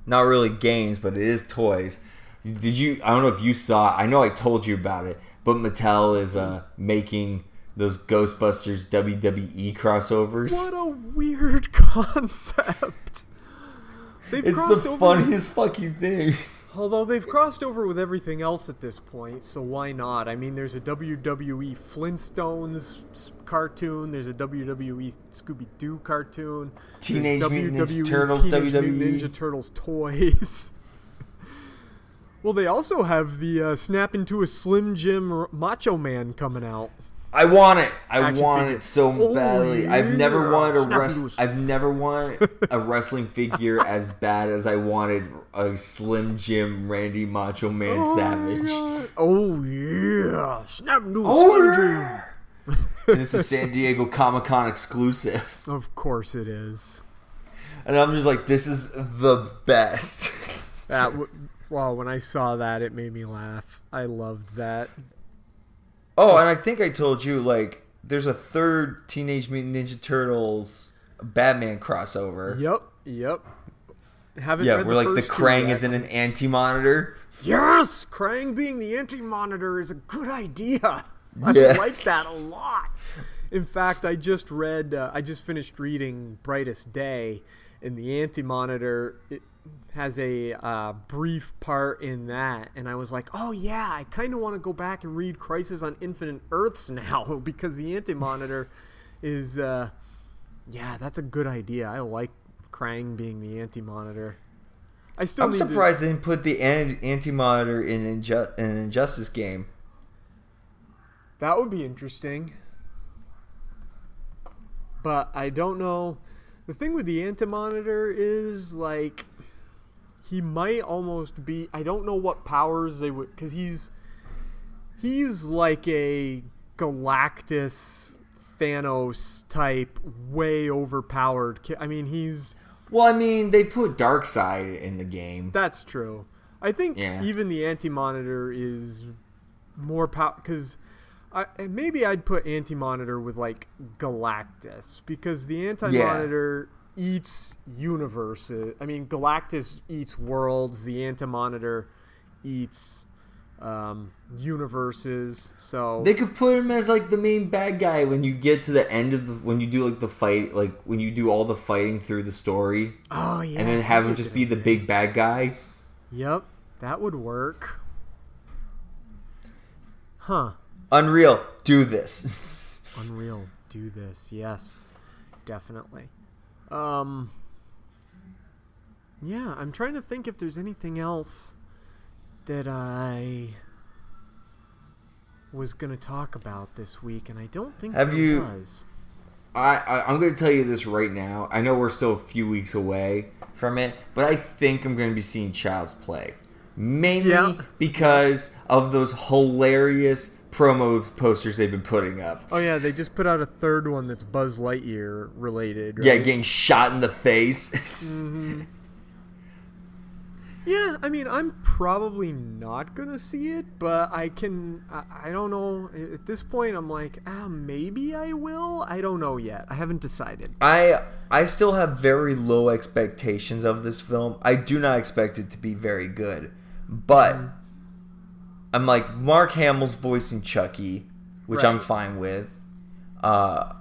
not really games, but it is toys. Did you? I don't know if you saw. I know I told you about it, but Mattel is uh making those Ghostbusters WWE crossovers. What a weird concept. They've It's the funniest fucking thing. Although they've crossed over with everything else at this point, so why not? I mean, there's a WWE Flintstones cartoon, there's a WWE Scooby Doo cartoon, Teenage Mutant Ninja Turtles. Teenage WWE. Ninja Turtles toys. well, they also have the uh, Snap into a Slim Jim R- Macho Man coming out. I want it. I Action want figure. it so Oh, badly. I've never wanted a Snap rest. into a- I've never wanted a wrestling figure as bad as I wanted a Slim Jim Randy Macho Man Savage. Oh yeah, Snap into a Oh, Slim Jim. yeah. and it's a San Diego Comic Con exclusive. Of course it is. And I'm just like, this is the best. That w- well, when I saw that, it made me laugh. I loved that. oh, and I think I told you, like, there's a third Teenage Mutant Ninja Turtles Batman crossover. Yep, yep. Haven't Yeah, where the like the Krang is in an anti-monitor. Yes, Krang being the anti-monitor is a good idea. I Yeah. like that a lot. In fact, I just read, uh, I just finished reading Brightest Day, and the anti-monitor it has a uh, brief part in that, and I was like, oh yeah, I kind of want to go back and read Crisis on Infinite Earths now because the anti-monitor is, uh, yeah, that's a good idea. I like Krang being the anti-monitor. I still I'm need to- surprised they didn't put the anti-monitor in Inju- an Injustice game. That would be interesting. But I don't know. The thing with the Anti Monitor is like he might almost be I don't know what powers they would cuz he's he's like a Galactus Thanos type way overpowered. ki- I mean, he's Well, I mean, they put Darkseid in the game. That's true. I think Yeah. even the anti monitor is more power because I maybe I'd put anti monitor with like Galactus because the anti monitor eats universes. I mean, Galactus eats worlds. The Antimonitor eats um, universes. So They could put him as like the main bad guy when you get to the end of the when you do like the fight, like when you do all the fighting through the story, oh yeah, and then have him just be the big bad guy. Yep, that would work. Huh. Unreal, do this. Unreal. Do this. Yes. Definitely. Um Yeah, I'm trying to think if there's anything else that I was going to talk about this week and I don't think Have there you- was. I, I I'm going to tell you this right now. I know we're still a few weeks away from it, but I think I'm going to be seeing Child's Play mainly Yeah. because of those hilarious promo posters they've been putting up. Oh yeah, they just put out a third one that's Buzz Lightyear related. Yeah, getting shot in the face. Yeah, I mean, I'm probably not gonna see it, but I can. I, I don't know. At this point, I'm like, ah, maybe I will. I don't know yet. I haven't decided. I I still have very low expectations of this film. I do not expect it to be very good, but I'm like Mark Hamill's voice voicing Chucky, which I'm fine with. Uh,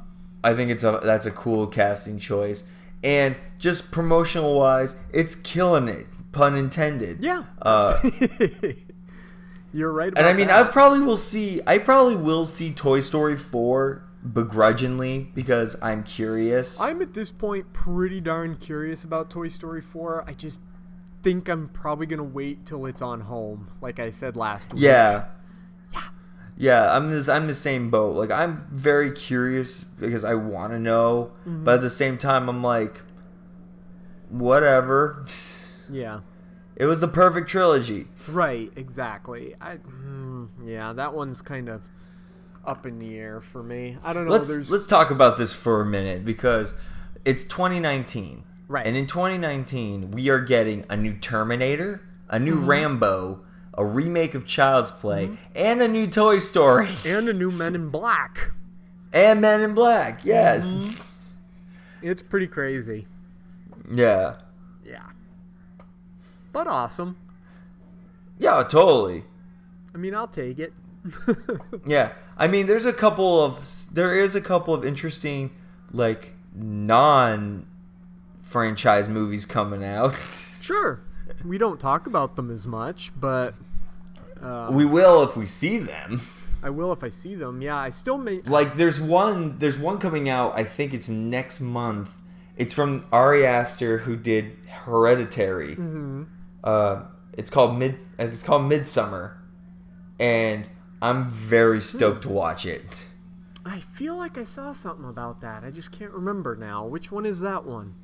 I think it's a that's a cool casting choice, and just promotional wise, it's killing it. Pun intended. Yeah. Uh, You're right. and I mean, I probably will see. I probably will see Toy Story four begrudgingly because I'm curious. I'm at this point pretty darn curious about Toy Story 4. I just think I'm probably gonna wait till it's on home, like I said last week. Yeah. Yeah, Yeah, I'm this I'm the same boat. Like I'm very curious because I want to know, Mm-hmm. but at the same time I'm like whatever. Yeah. It was the perfect trilogy. Right. Exactly. I. mm, yeah, that one's kind of up in the air for me. I don't know. Let's let's talk about this for a minute because it's 2019. Right. And in 2019, we are getting a new Terminator, a new Mm-hmm. Rambo, a remake of Child's Play, and a new Toy Story. and a new Men in Black. and Men in Black. Yes. Mm-hmm. It's pretty crazy. Yeah. Yeah. But awesome. Yeah, totally. I mean, I'll take it. Yeah, I mean, there's a couple of there is a couple of interesting like non franchise movies coming out. Sure. We don't talk about them as much, but we will if we see them. I will if I see them. Yeah, I still may. Like, there's one there's one coming out. I think it's next month. It's from Ari Aster who did Hereditary. Mm-hmm. Uh, it's called mid. It's called Midsommar, and I'm very stoked to watch it. I feel like I saw something about that. I just can't remember now. Which one is that one?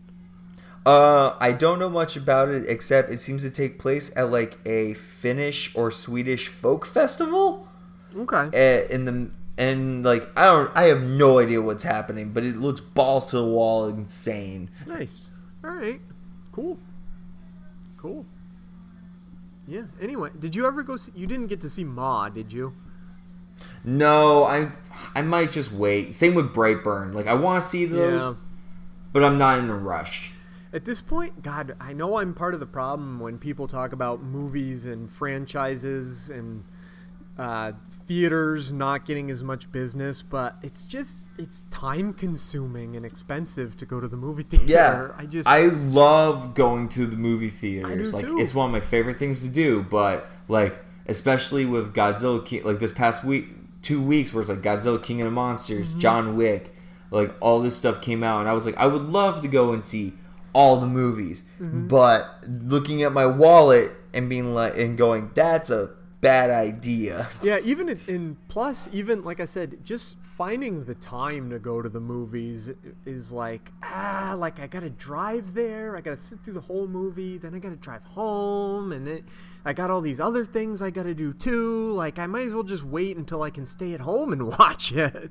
Uh, I don't know much about it except it seems to take place at like a Finnish or Swedish folk festival. Okay. Uh, in the and like I don't, I have no idea what's happening, but it looks balls to the wall, insane. Nice. All right. Cool. Cool. Yeah. Anyway, did you ever go? See, you didn't get to see Ma, did you? No, I I might just wait. Same with Brightburn. Like I want to see those, Yeah. but I'm not in a rush. At this point, God, I know I'm part of the problem when people talk about movies and franchises and uh, theaters not getting as much business, but it's just it's time consuming and expensive to go to the movie theater. Yeah, I just I love going to the movie theaters. like too. it's one of my favorite things to do. But like especially with Godzilla, King, like this past week, two weeks where it's like Godzilla, King of the Monsters, Mm-hmm. John Wick, like all this stuff came out, and I was like, I would love to go and see all the movies. Mm-hmm. But looking at my wallet and being like and going, that's a bad idea. Yeah, even in, in plus, even like I said, just finding the time to go to the movies is like ah, like I gotta drive there, I gotta sit through the whole movie, then I gotta drive home, and then I got all these other things I gotta do too. Like I might as well just wait until I can stay at home and watch it.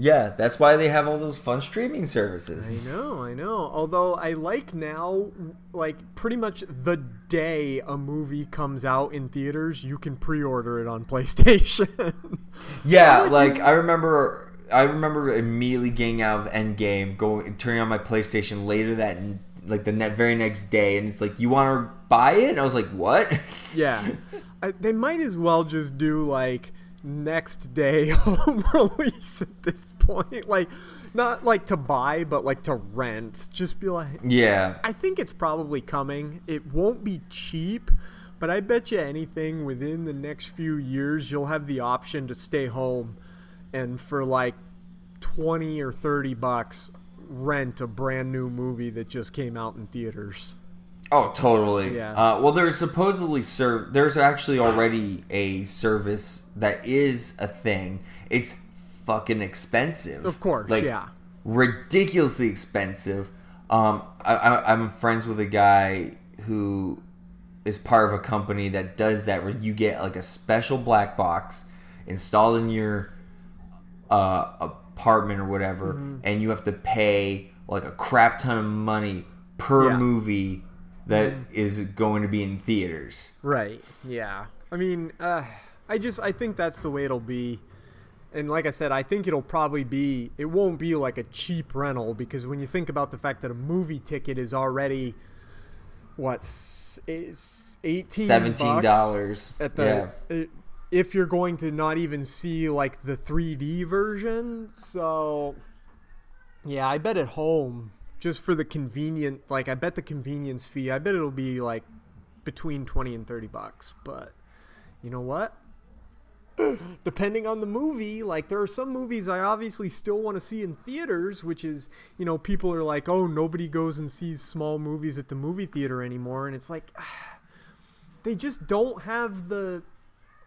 Yeah, that's why they have all those fun streaming services. I know, I know. Although I like now, like pretty much the day a movie comes out in theaters, you can pre-order it on PlayStation. Yeah, like I remember, I remember immediately getting out of Endgame, going turning on my PlayStation later that like the net, very next day, and it's like you want to buy it, and I was like, what? Yeah, I, they might as well just do like next day home release at this point. Like, not like to buy, but like to rent. Just be like, yeah, I think it's probably coming. It won't be cheap, but I bet you anything within the next few years you'll have the option to stay home and for like 20 or 30 bucks rent a brand new movie that just came out in theaters. Oh totally. Yeah. Uh, well, there's supposedly serv- There's actually already a service that is a thing. It's fucking expensive. Of course, like, yeah. ridiculously expensive. Um, I, I, I'm friends with a guy who is part of a company that does that, where you get like a special black box installed in your uh, apartment or whatever, Mm-hmm. and you have to pay like a crap ton of money per Yeah. Movie that is going to be in theaters. Right. Yeah. I mean, uh, I just I think that's the way it'll be. and like I said, I think it'll probably be. It won't be like a cheap rental because when you think about the fact that a movie ticket is already what is s- is eighteen Seventeen bucks dollars. at the uh, if you're going to not even see like the 3D version. So yeah, I bet at home just for the convenient like I bet the convenience fee, I bet it'll be like between 20 and 30 bucks, but you know what? Depending on the movie, like there are some movies I obviously still want to see in theaters, which is, you know, people are like, "Oh, nobody goes and sees small movies at the movie theater anymore." And it's like they just don't have the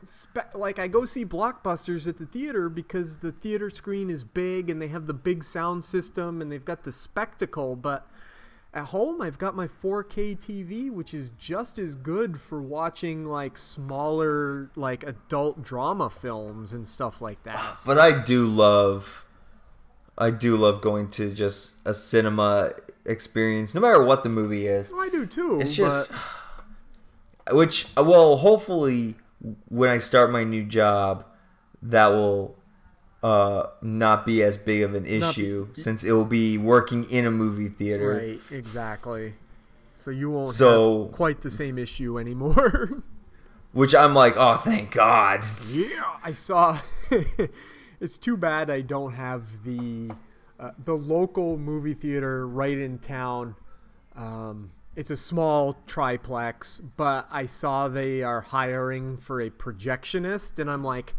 spe- like I go see blockbusters at the theater because the theater screen is big and they have the big sound system and they've got the spectacle, but at home I've got my 4K TV which is just as good for watching like smaller like adult drama films and stuff like that. But I do love, I do love going to just a cinema experience, no matter what the movie is. I do too. It's just, but- which well, hopefully, when I start my new job, that will uh not be as big of an issue since it will be working in a movie theater. right, exactly. So you won't So- have quite the same issue anymore. Which I'm like, oh, thank God. Yeah, I saw. it's too bad I don't have the uh, the local movie theater right in town. Um, it's a small triplex, but I saw they are hiring for a projectionist, and I'm like,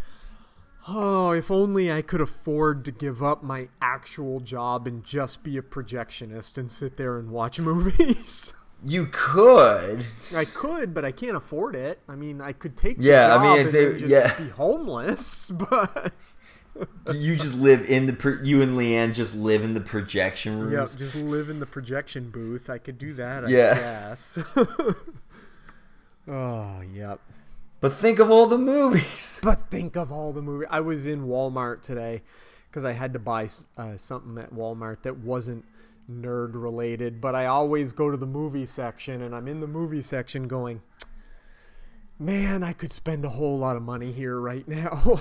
oh, if only I could afford to give up my actual job and just be a projectionist and sit there and watch movies. You could. I could, but I can't afford it. I mean, I could take the Yeah, I mean, it's a- just yeah. be homeless, but You just live in the. Pro- you and Leanne just live in the projection room. yeah, just live in the projection booth. I could do that. I Yeah. guess. oh, yep. But think of all the movies. But think of all the movie. I was in Walmart today because I had to buy uh, something at Walmart that wasn't nerd related. But I always go to the movie section, and I'm in the movie section going, man, I could spend a whole lot of money here right now.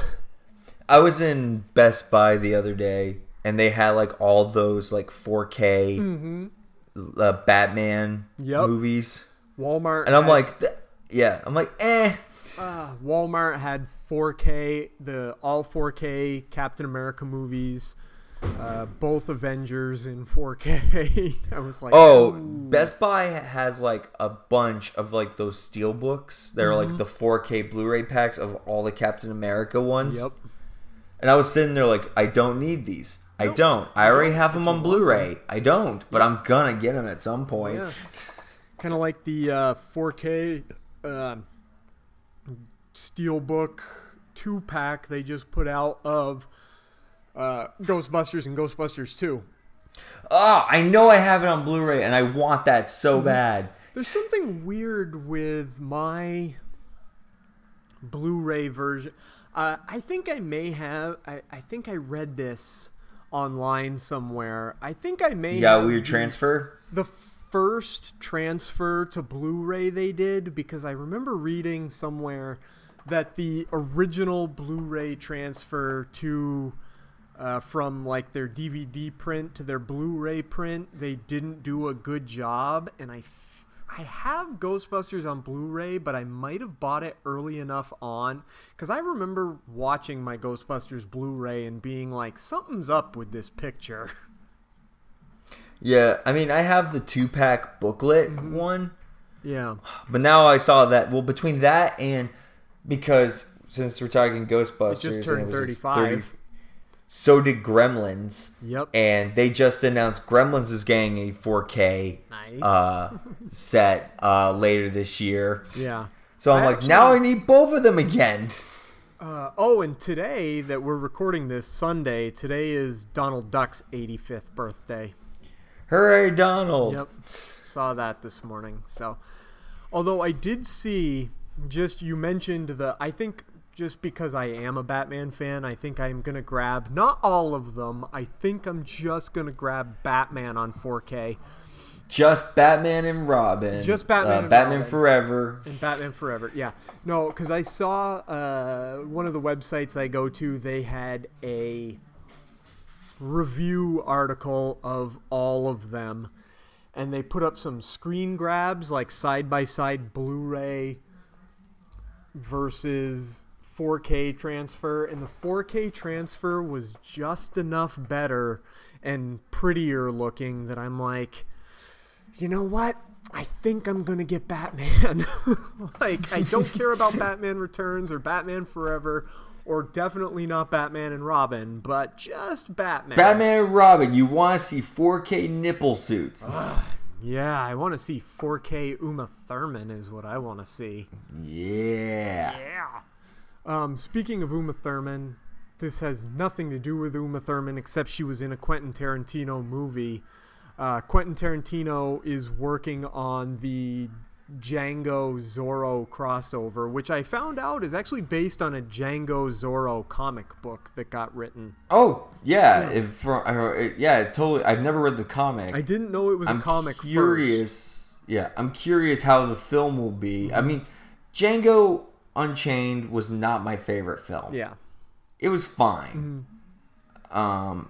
I was in Best Buy the other day, and they had like all those like 4K uh, Batman Yep. movies, Walmart, and I'm had- like, th- yeah, I'm like, eh. Uh, Walmart had 4K, the all 4K Captain America movies, uh, both Avengers in 4K. I was like, Oh, ooh. Best Buy has like a bunch of like those steel books. They're Mm-hmm. like the 4K Blu-ray packs of all the Captain America ones. Yep. And I was sitting there like, I don't need these. I don't. I already have them on Blu-ray. I don't, but I'm gonna get them at some point. Yeah. Kind of like the uh, 4K uh, Steelbook two pack they just put out of uh, Ghostbusters and Ghostbusters 2. Oh, I know I have it on Blu-ray, and I want that so Mm-hmm. bad. There's something weird with my Blu-ray version. Uh, I think I may have. I, I think I read this online somewhere. I think I may. Yeah, weird transfer. the first transfer to Blu-ray they did because I remember reading somewhere that the original Blu-ray transfer to uh, from like their DVD print to their Blu-ray print they didn't do a good job and I I have Ghostbusters on Blu-ray but I might have bought it early enough on cuz I remember watching my Ghostbusters Blu-ray and being like something's up with this picture. Yeah, I mean, I have the two-pack booklet Mm-hmm. one. yeah. But now I saw that. Well, between that and because since we're talking Ghostbusters, It just and turned was its 35. So did Gremlins. Yep. And they just announced Gremlins is getting a 4K Nice. uh, set uh, later this year. Yeah. So I'm I like, actually- now I need both of them again. Uh, oh, and today that we're recording this Sunday, today is Donald Duck's 85th birthday. Hooray, Donald! Yep. Saw that this morning. So, although I did see just you mentioned the I think just because I am a Batman fan, I think I'm going to grab not all of them. I think I'm just going to grab Batman on 4K just Batman and Robin. Just Batman Uh, and Batman Robin. Forever. And Batman Forever, yeah. No, because I saw uh, one of the websites I go to, they had a review article of all of them. And they put up some screen grabs, like side by side Blu ray versus 4K transfer. And the 4K transfer was just enough better and prettier looking that I'm like, you know what? I think I'm gonna get Batman. like I don't care about Batman Returns or Batman Forever, or definitely not Batman and Robin, but just Batman. Batman and Robin. You want to see 4K nipple suits? Yeah, I want to see 4K Uma Thurman is what I want to see. yeah. Yeah. Um, speaking of Uma Thurman, this has nothing to do with Uma Thurman except she was in a Quentin Tarantino movie. Uh, Quentin Tarantino is working on the Django Zorro crossover, which I found out is actually based on a Django Zorro comic book that got written. Oh yeah. If uh, yeah, totally. I've never read the comic. I didn't know it was I'm a comic. first. curious. Yeah, I'm curious how the film will be. I mean, Django Unchained was not my favorite film. Yeah. it was fine. Um,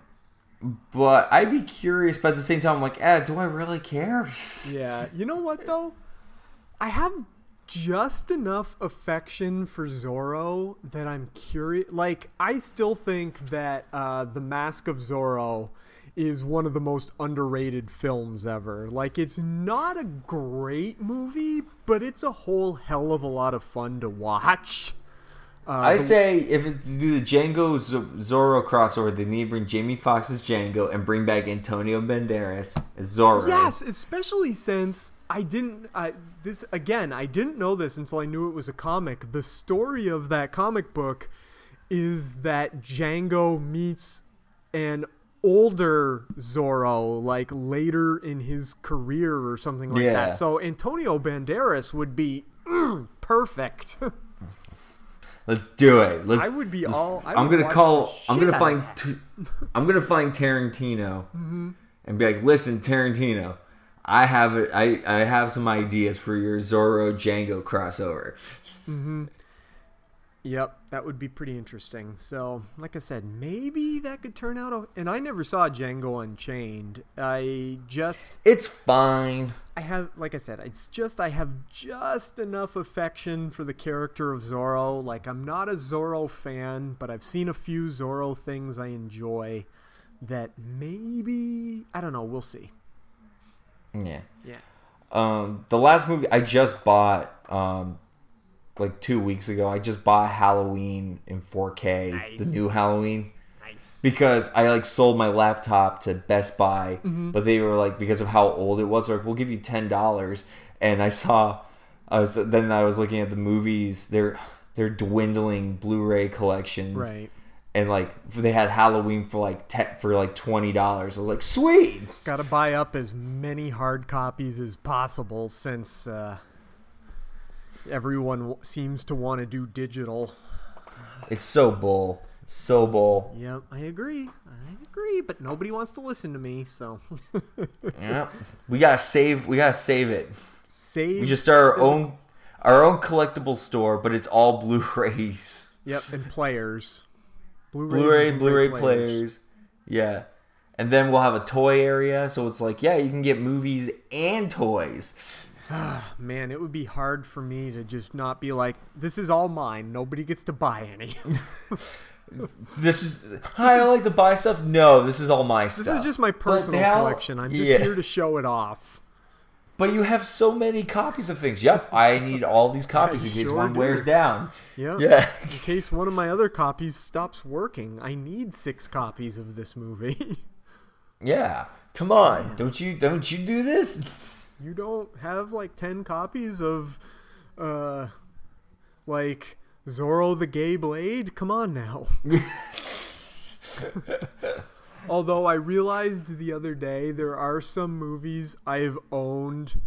but I'd be curious. But at the same time, I'm like, eh, do I really care? Yeah. You know what though? I have just enough affection for Zorro that I'm curious. Like, I still think that uh, The Mask of Zorro is one of the most underrated films ever. Like, it's not a great movie, but it's a whole hell of a lot of fun to watch. Uh, I the- say if it's do the Django Zorro crossover, they need to bring Jamie Foxx as Django and bring back Antonio Banderas as Zorro. Yes, especially since I didn't. I this again. I didn't know this until I knew it was a comic. The story of that comic book is that Django meets an older Zorro, like later in his career or something like Yeah. that. So Antonio Banderas would be mm, perfect. Let's do it. Let's. I would be all. I am gonna call. I'm gonna find. T- I'm gonna find Tarantino Mm-hmm. and be like, "Listen, Tarantino, I have it. I I have some ideas for your Zorro Django crossover." Mm-hmm. Yep, that would be pretty interesting. So, like I said, maybe that could turn out. and I never saw Django Unchained. I just, It's fine. I have, like I said, it's just I have just enough affection for the character of Zorro. Like I'm not a Zorro fan, but I've seen a few Zorro things I enjoy. That maybe I don't know. We'll see. Yeah. Yeah. Um, the last movie I just bought, um, like two weeks ago, I just bought Halloween in 4K, the new Halloween. Nice. because I like sold my laptop to Best Buy, Mm-hmm. but they were like because of how old it was, like we'll give you ten dollars. And I saw, I was then I was looking at the movies. They're they're dwindling Blu-ray collections, Right. And like they had Halloween for like te- for like twenty dollars. I was like, sweet. Got to buy up as many hard copies as possible since uh, everyone seems to want to do digital. It's so bull, so bull. Yep, I agree. I agree, but nobody wants to listen to me, so Yeah, we gotta save. We gotta save it. save. We just start our own our own collectible store, but it's all Blu-rays. Yep, and players. Blu-rays Blu-ray, and Blu-ray players. Yeah. And then we'll have a toy area, so it's like, yeah, you can get movies and toys. Ah, man, it would be hard for me to just not be like, this is all mine. Nobody gets to buy any. This is Hi, I like to buy stuff. No, this is all my this stuff. This is just my personal now- collection. I'm just yeah. here to show it off. But you have so many copies of things. Yep, I need all these copies in case sure one do. wears down. Yeah. Yeah. In case one of my other copies stops working, I need six copies of this movie. Yeah. Come on. Don't you don't you do this? You don't have like 10 copies of uh like Zorro the Gay Blade? Come on now. Although I realized the other day there are some movies I've owned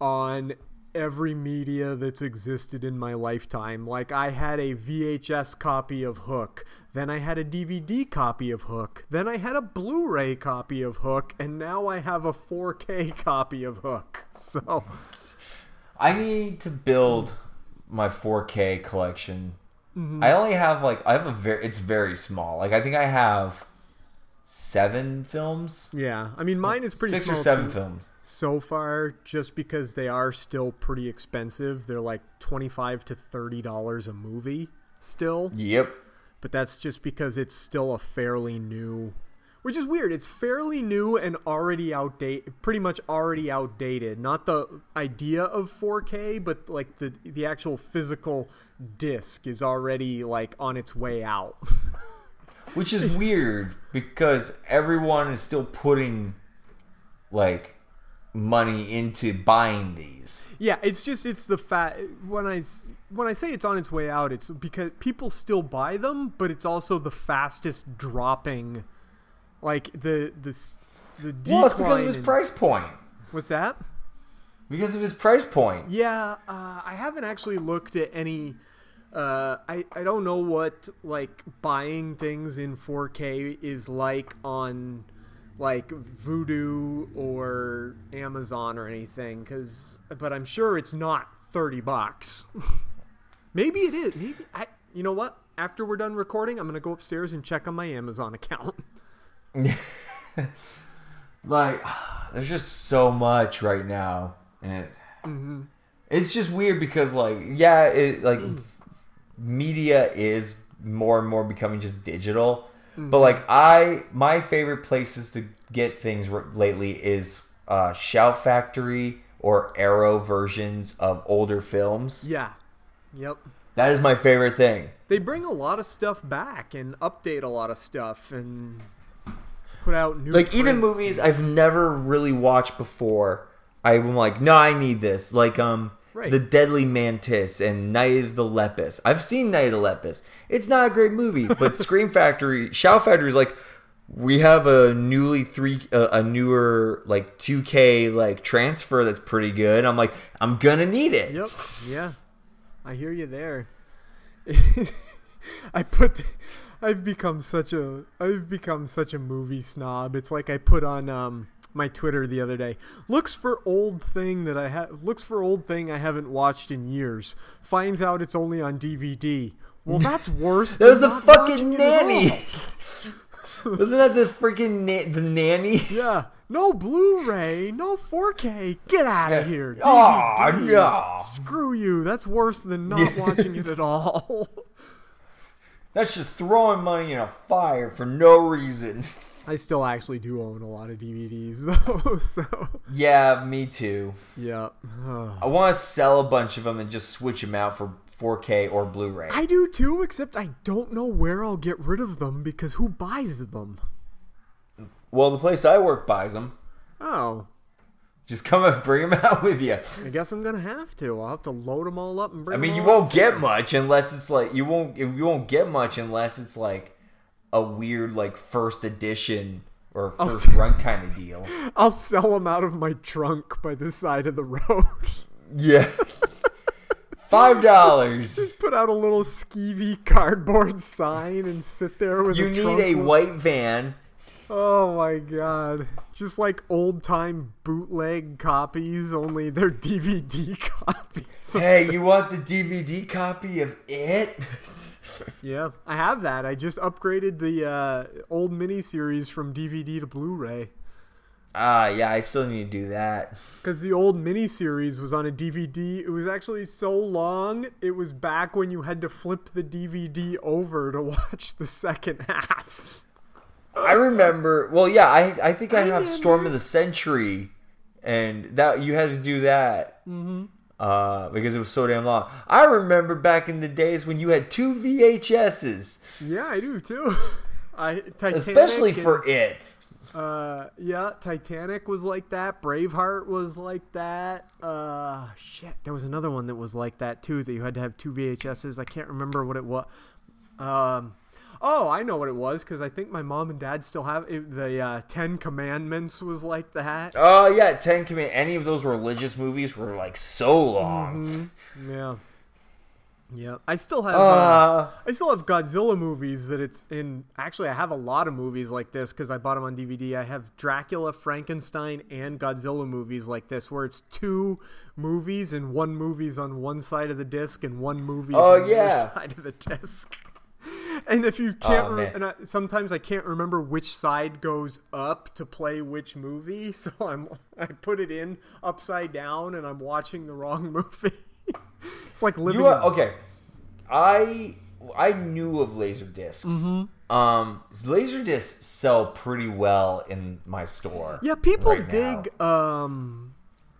on every media that's existed in my lifetime. Like I had a VHS copy of Hook Then I had a DVD copy of Hook. Then I had a Blu ray copy of Hook. And now I have a 4K copy of Hook. So, I need to build my 4K collection. Mm-hmm. I only have like I have a very it's very small. Like I think I have seven films, yeah. I mean, mine is pretty six or seven too. films. so far just because they are still pretty expensive. They're like 25 to 30 dollars a movie still, Yep. But that's just because it's still a fairly new which is weird. It's fairly new and already outdated, pretty much already outdated. Not the idea of 4K, but like the the actual physical disc is already like on its way out. Which is weird because everyone is still putting like money into buying these. Yeah, it's just it's the fact when I when I say it's on its way out, it's because people still buy them, but it's also the fastest dropping, like the the the decline. Well, it's because of his in- price point. What's that? Because of his price point. Yeah, uh, I haven't actually looked at any. Uh, I I don't know what like buying things in 4K is like on like Vudu or Amazon or anything, cause but I'm sure it's not thirty bucks. Maybe it is. Maybe I. You know what? After we're done recording, I'm gonna go upstairs and check on my Amazon account. Like, there's just so much right now, and it, Mm-hmm. it's just weird because, like, yeah, it like media is more and more becoming just digital. Mm-hmm. But like, I my favorite places to get things r- lately is uh, Shout Factory or Arrow versions of older films. Yeah. Yep. That is my favorite thing. they bring a lot of stuff back and update a lot of stuff and put out new like even movies I've never really watched before. I'm like, no, I need this. Like um, Right. the Deadly Mantis and Night of the Lepus. I've seen Night of the Lepus. It's not a great movie, but Scream Factory, Shout Factory is like, we have a newly three, uh, a newer like 2K like transfer that's pretty good. I'm like, I'm gonna need it. Yep. Yeah. I hear you there. I put I've become such a I've become such a movie snob. It's like I put on um my Twitter the other day. Looks for old thing that I have looks for old thing I haven't watched in years. Finds out it's only on DVD. Well, that's worse. That was than the fucking watching it at nanny. Wasn't that the freaking na- the nanny? Yeah. No Blu-ray, no 4K. Get out of here. Aw, DVD. no. Screw you. That's worse than not watching it at all. That's just throwing money in a fire for no reason. I still actually do own a lot of DVDs though, so Yeah, me too. yeah. I want to sell a bunch of them and just switch them out for 4K or Blu-ray. I do too, except I don't know where I'll get rid of them because who buys them? well, the place I work buys them. Oh, Just come and bring them out with you. I guess I'm gonna have to. I'll have to load them all up and bring. Them out. I mean, you won't get much unless it's like you won't you won't get much unless it's like a weird like first edition or first run kind of deal. I'll sell them out of my trunk by the side of the road. Yeah. Five dollars. Just put out a little skeevy cardboard sign and sit there with a You a need a white van. Oh my god. Just like old time bootleg copies, only they're DVD copies. Hey, you want the DVD copy of it? yeah, I have that. I just upgraded the uh, old miniseries from DVD to Blu ray. Ah, yeah, I still need to do that. Because the old miniseries was on a DVD. It was actually so long, it was back when you had to flip the DVD over to watch the second half. I remember. Well, yeah, I I think I I have Storm of the Century, and that you had to do that. Mm-hmm. Uh, because it was so damn long. I remember back in the days when you had two VHSs, Yeah, I do too. I Titanic especially and- for it. Uh, yeah, Titanic was like that. Braveheart was like that. Uh, shit, there was another one that was like that too. That you had to have two VHSs. I can't remember what it was. Um, oh, I know what it was because I think my mom and dad still have it. The uh, Ten Commandments was like that. Oh yeah, Ten Command. Any of those religious movies were like so long. Yeah. Yeah, I still have. Uh, Uh, I still have Godzilla movies that it's in. Actually, I have a lot of movies like this because I bought them on DVD. I have Dracula, Frankenstein, and Godzilla movies like this, where it's two movies and one movie's on one side of the disc and one movie Oh, on the other side of the disc. And if you can't, Oh, re- and I, sometimes I can't remember which side goes up to play which movie, so I'm I put it in upside down and I'm watching the wrong movie. it's like living. You are okay. I I knew of laser discs. Mm-hmm. Um, laser discs sell pretty well in my store. Yeah, people right now. dig. Um,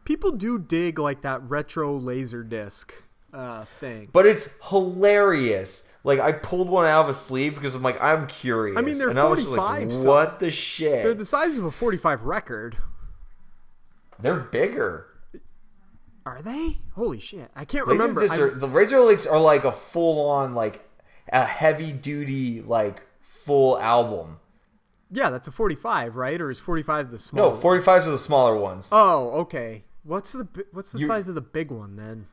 people do dig like that retro laser disc uh, thing. but it's hilarious. Like I pulled one out of a sleeve because I'm like I'm curious. I mean, they're and I was just like, 45, so- what the shit? They're the size of a 45 record. They're bigger. Are they? Holy shit! I can't Laser remember. I- the Razor Links are like a full on like a heavy duty like full album. yeah, that's a 45, right? Or is 45 the small? No, 45s are the smaller ones. Oh, okay. What's the what's the You- size of the big one then?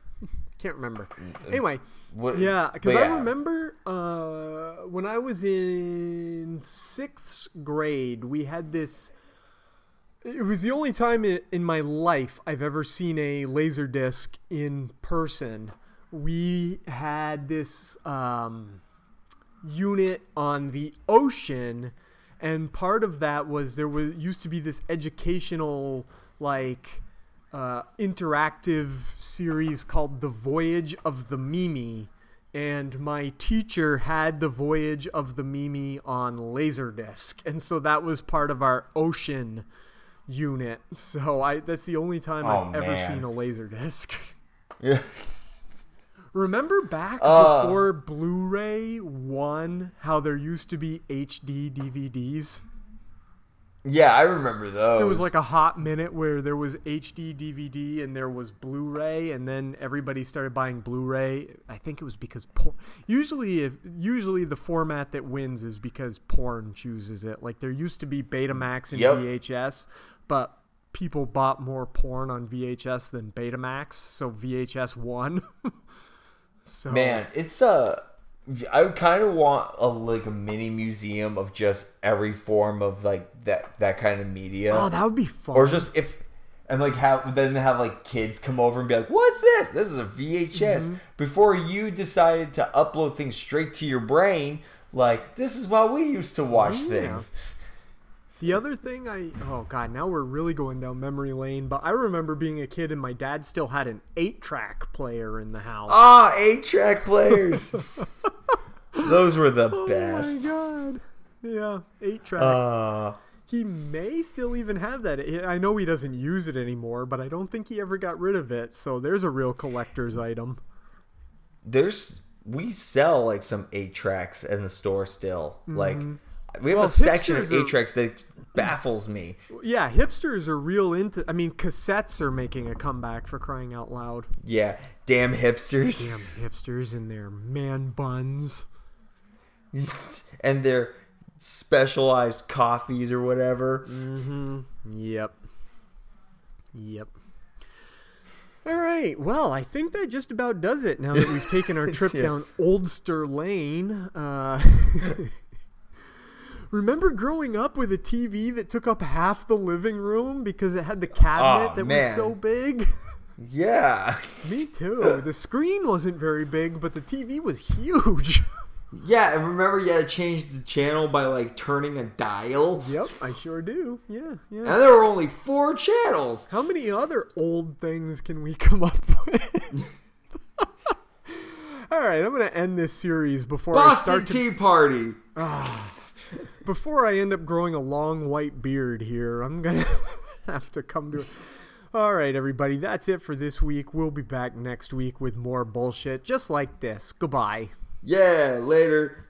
Can't remember. Anyway, What- yeah, because but I remember uh, when I was in sixth grade, we had this. It was the only time in my life I've ever seen a laser disc in person. We had this um, unit on the ocean and part of that was there was used to be this educational like uh, interactive series called the voyage of the mimi and my teacher had the voyage of the mimi on laserdisc and so that was part of our ocean unit so i that's the only time Oh, i've ever seen a laserdisc Yeah. Remember back Uh. before Blu-ray won how there used to be HD DVDs? Yeah, I remember those. There was like a hot minute where there was HD DVD and there was Blu-ray, and then everybody started buying Blu-ray. I think it was because porn. Usually, if usually the format that wins is because porn chooses it. Like there used to be Betamax and Yep. VHS, but people bought more porn on VHS than Betamax, so VHS won. so Man, it's a. I kind of want a like a mini museum of just every form of like that that kind of media, Oh, that would be fun. or just if and like have then have like kids come over and be like, "What's this? This is a VHS." Mm-hmm. Before you decided to upload things straight to your brain, like this is how we used to watch Yeah. things. The other thing I oh god, now we're really going down memory lane, but I remember being a kid and my dad still had an 8-track player in the house. Ah, eight track players. Those were the oh best. Oh my god. Yeah, 8 tracks. Uh, he may still even have that. I know he doesn't use it anymore, but I don't think he ever got rid of it. So there's a real collector's item. there's we sell like some eight tracks in the store still. Like we have Mm-hmm. Well, a section of are- that baffles me. Yeah, hipsters are real into I mean, cassettes are making a comeback for crying out loud. Yeah, damn hipsters Damn hipsters and their man buns. and their specialized coffees or whatever. Yep. Yep. All right. Well, I think that just about does it now that we've taken our trip Yeah. down Oldster Lane. Uh, remember growing up with a TV that took up half the living room because it had the cabinet Aw, that man. was so big? Yeah, Me too. The screen wasn't very big, but the TV was huge. yeah. And remember, you had to change the channel by like turning a dial. yep, I sure do. Yeah, yeah. And there were only four channels. How many other old things can we come up with? All right, I'm going to end this series before I Boston start to, Tea Party. Ah, before I end up growing a long white beard here. I'm going to have to come to All right, everybody, that's it for this week. We'll be back next week with more bullshit just like this. Goodbye. Yeah, later.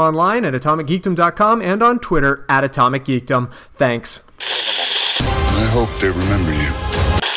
online at atomicgeekdom.com and on Twitter at atomicgeekdom. Thanks. I hope they remember you.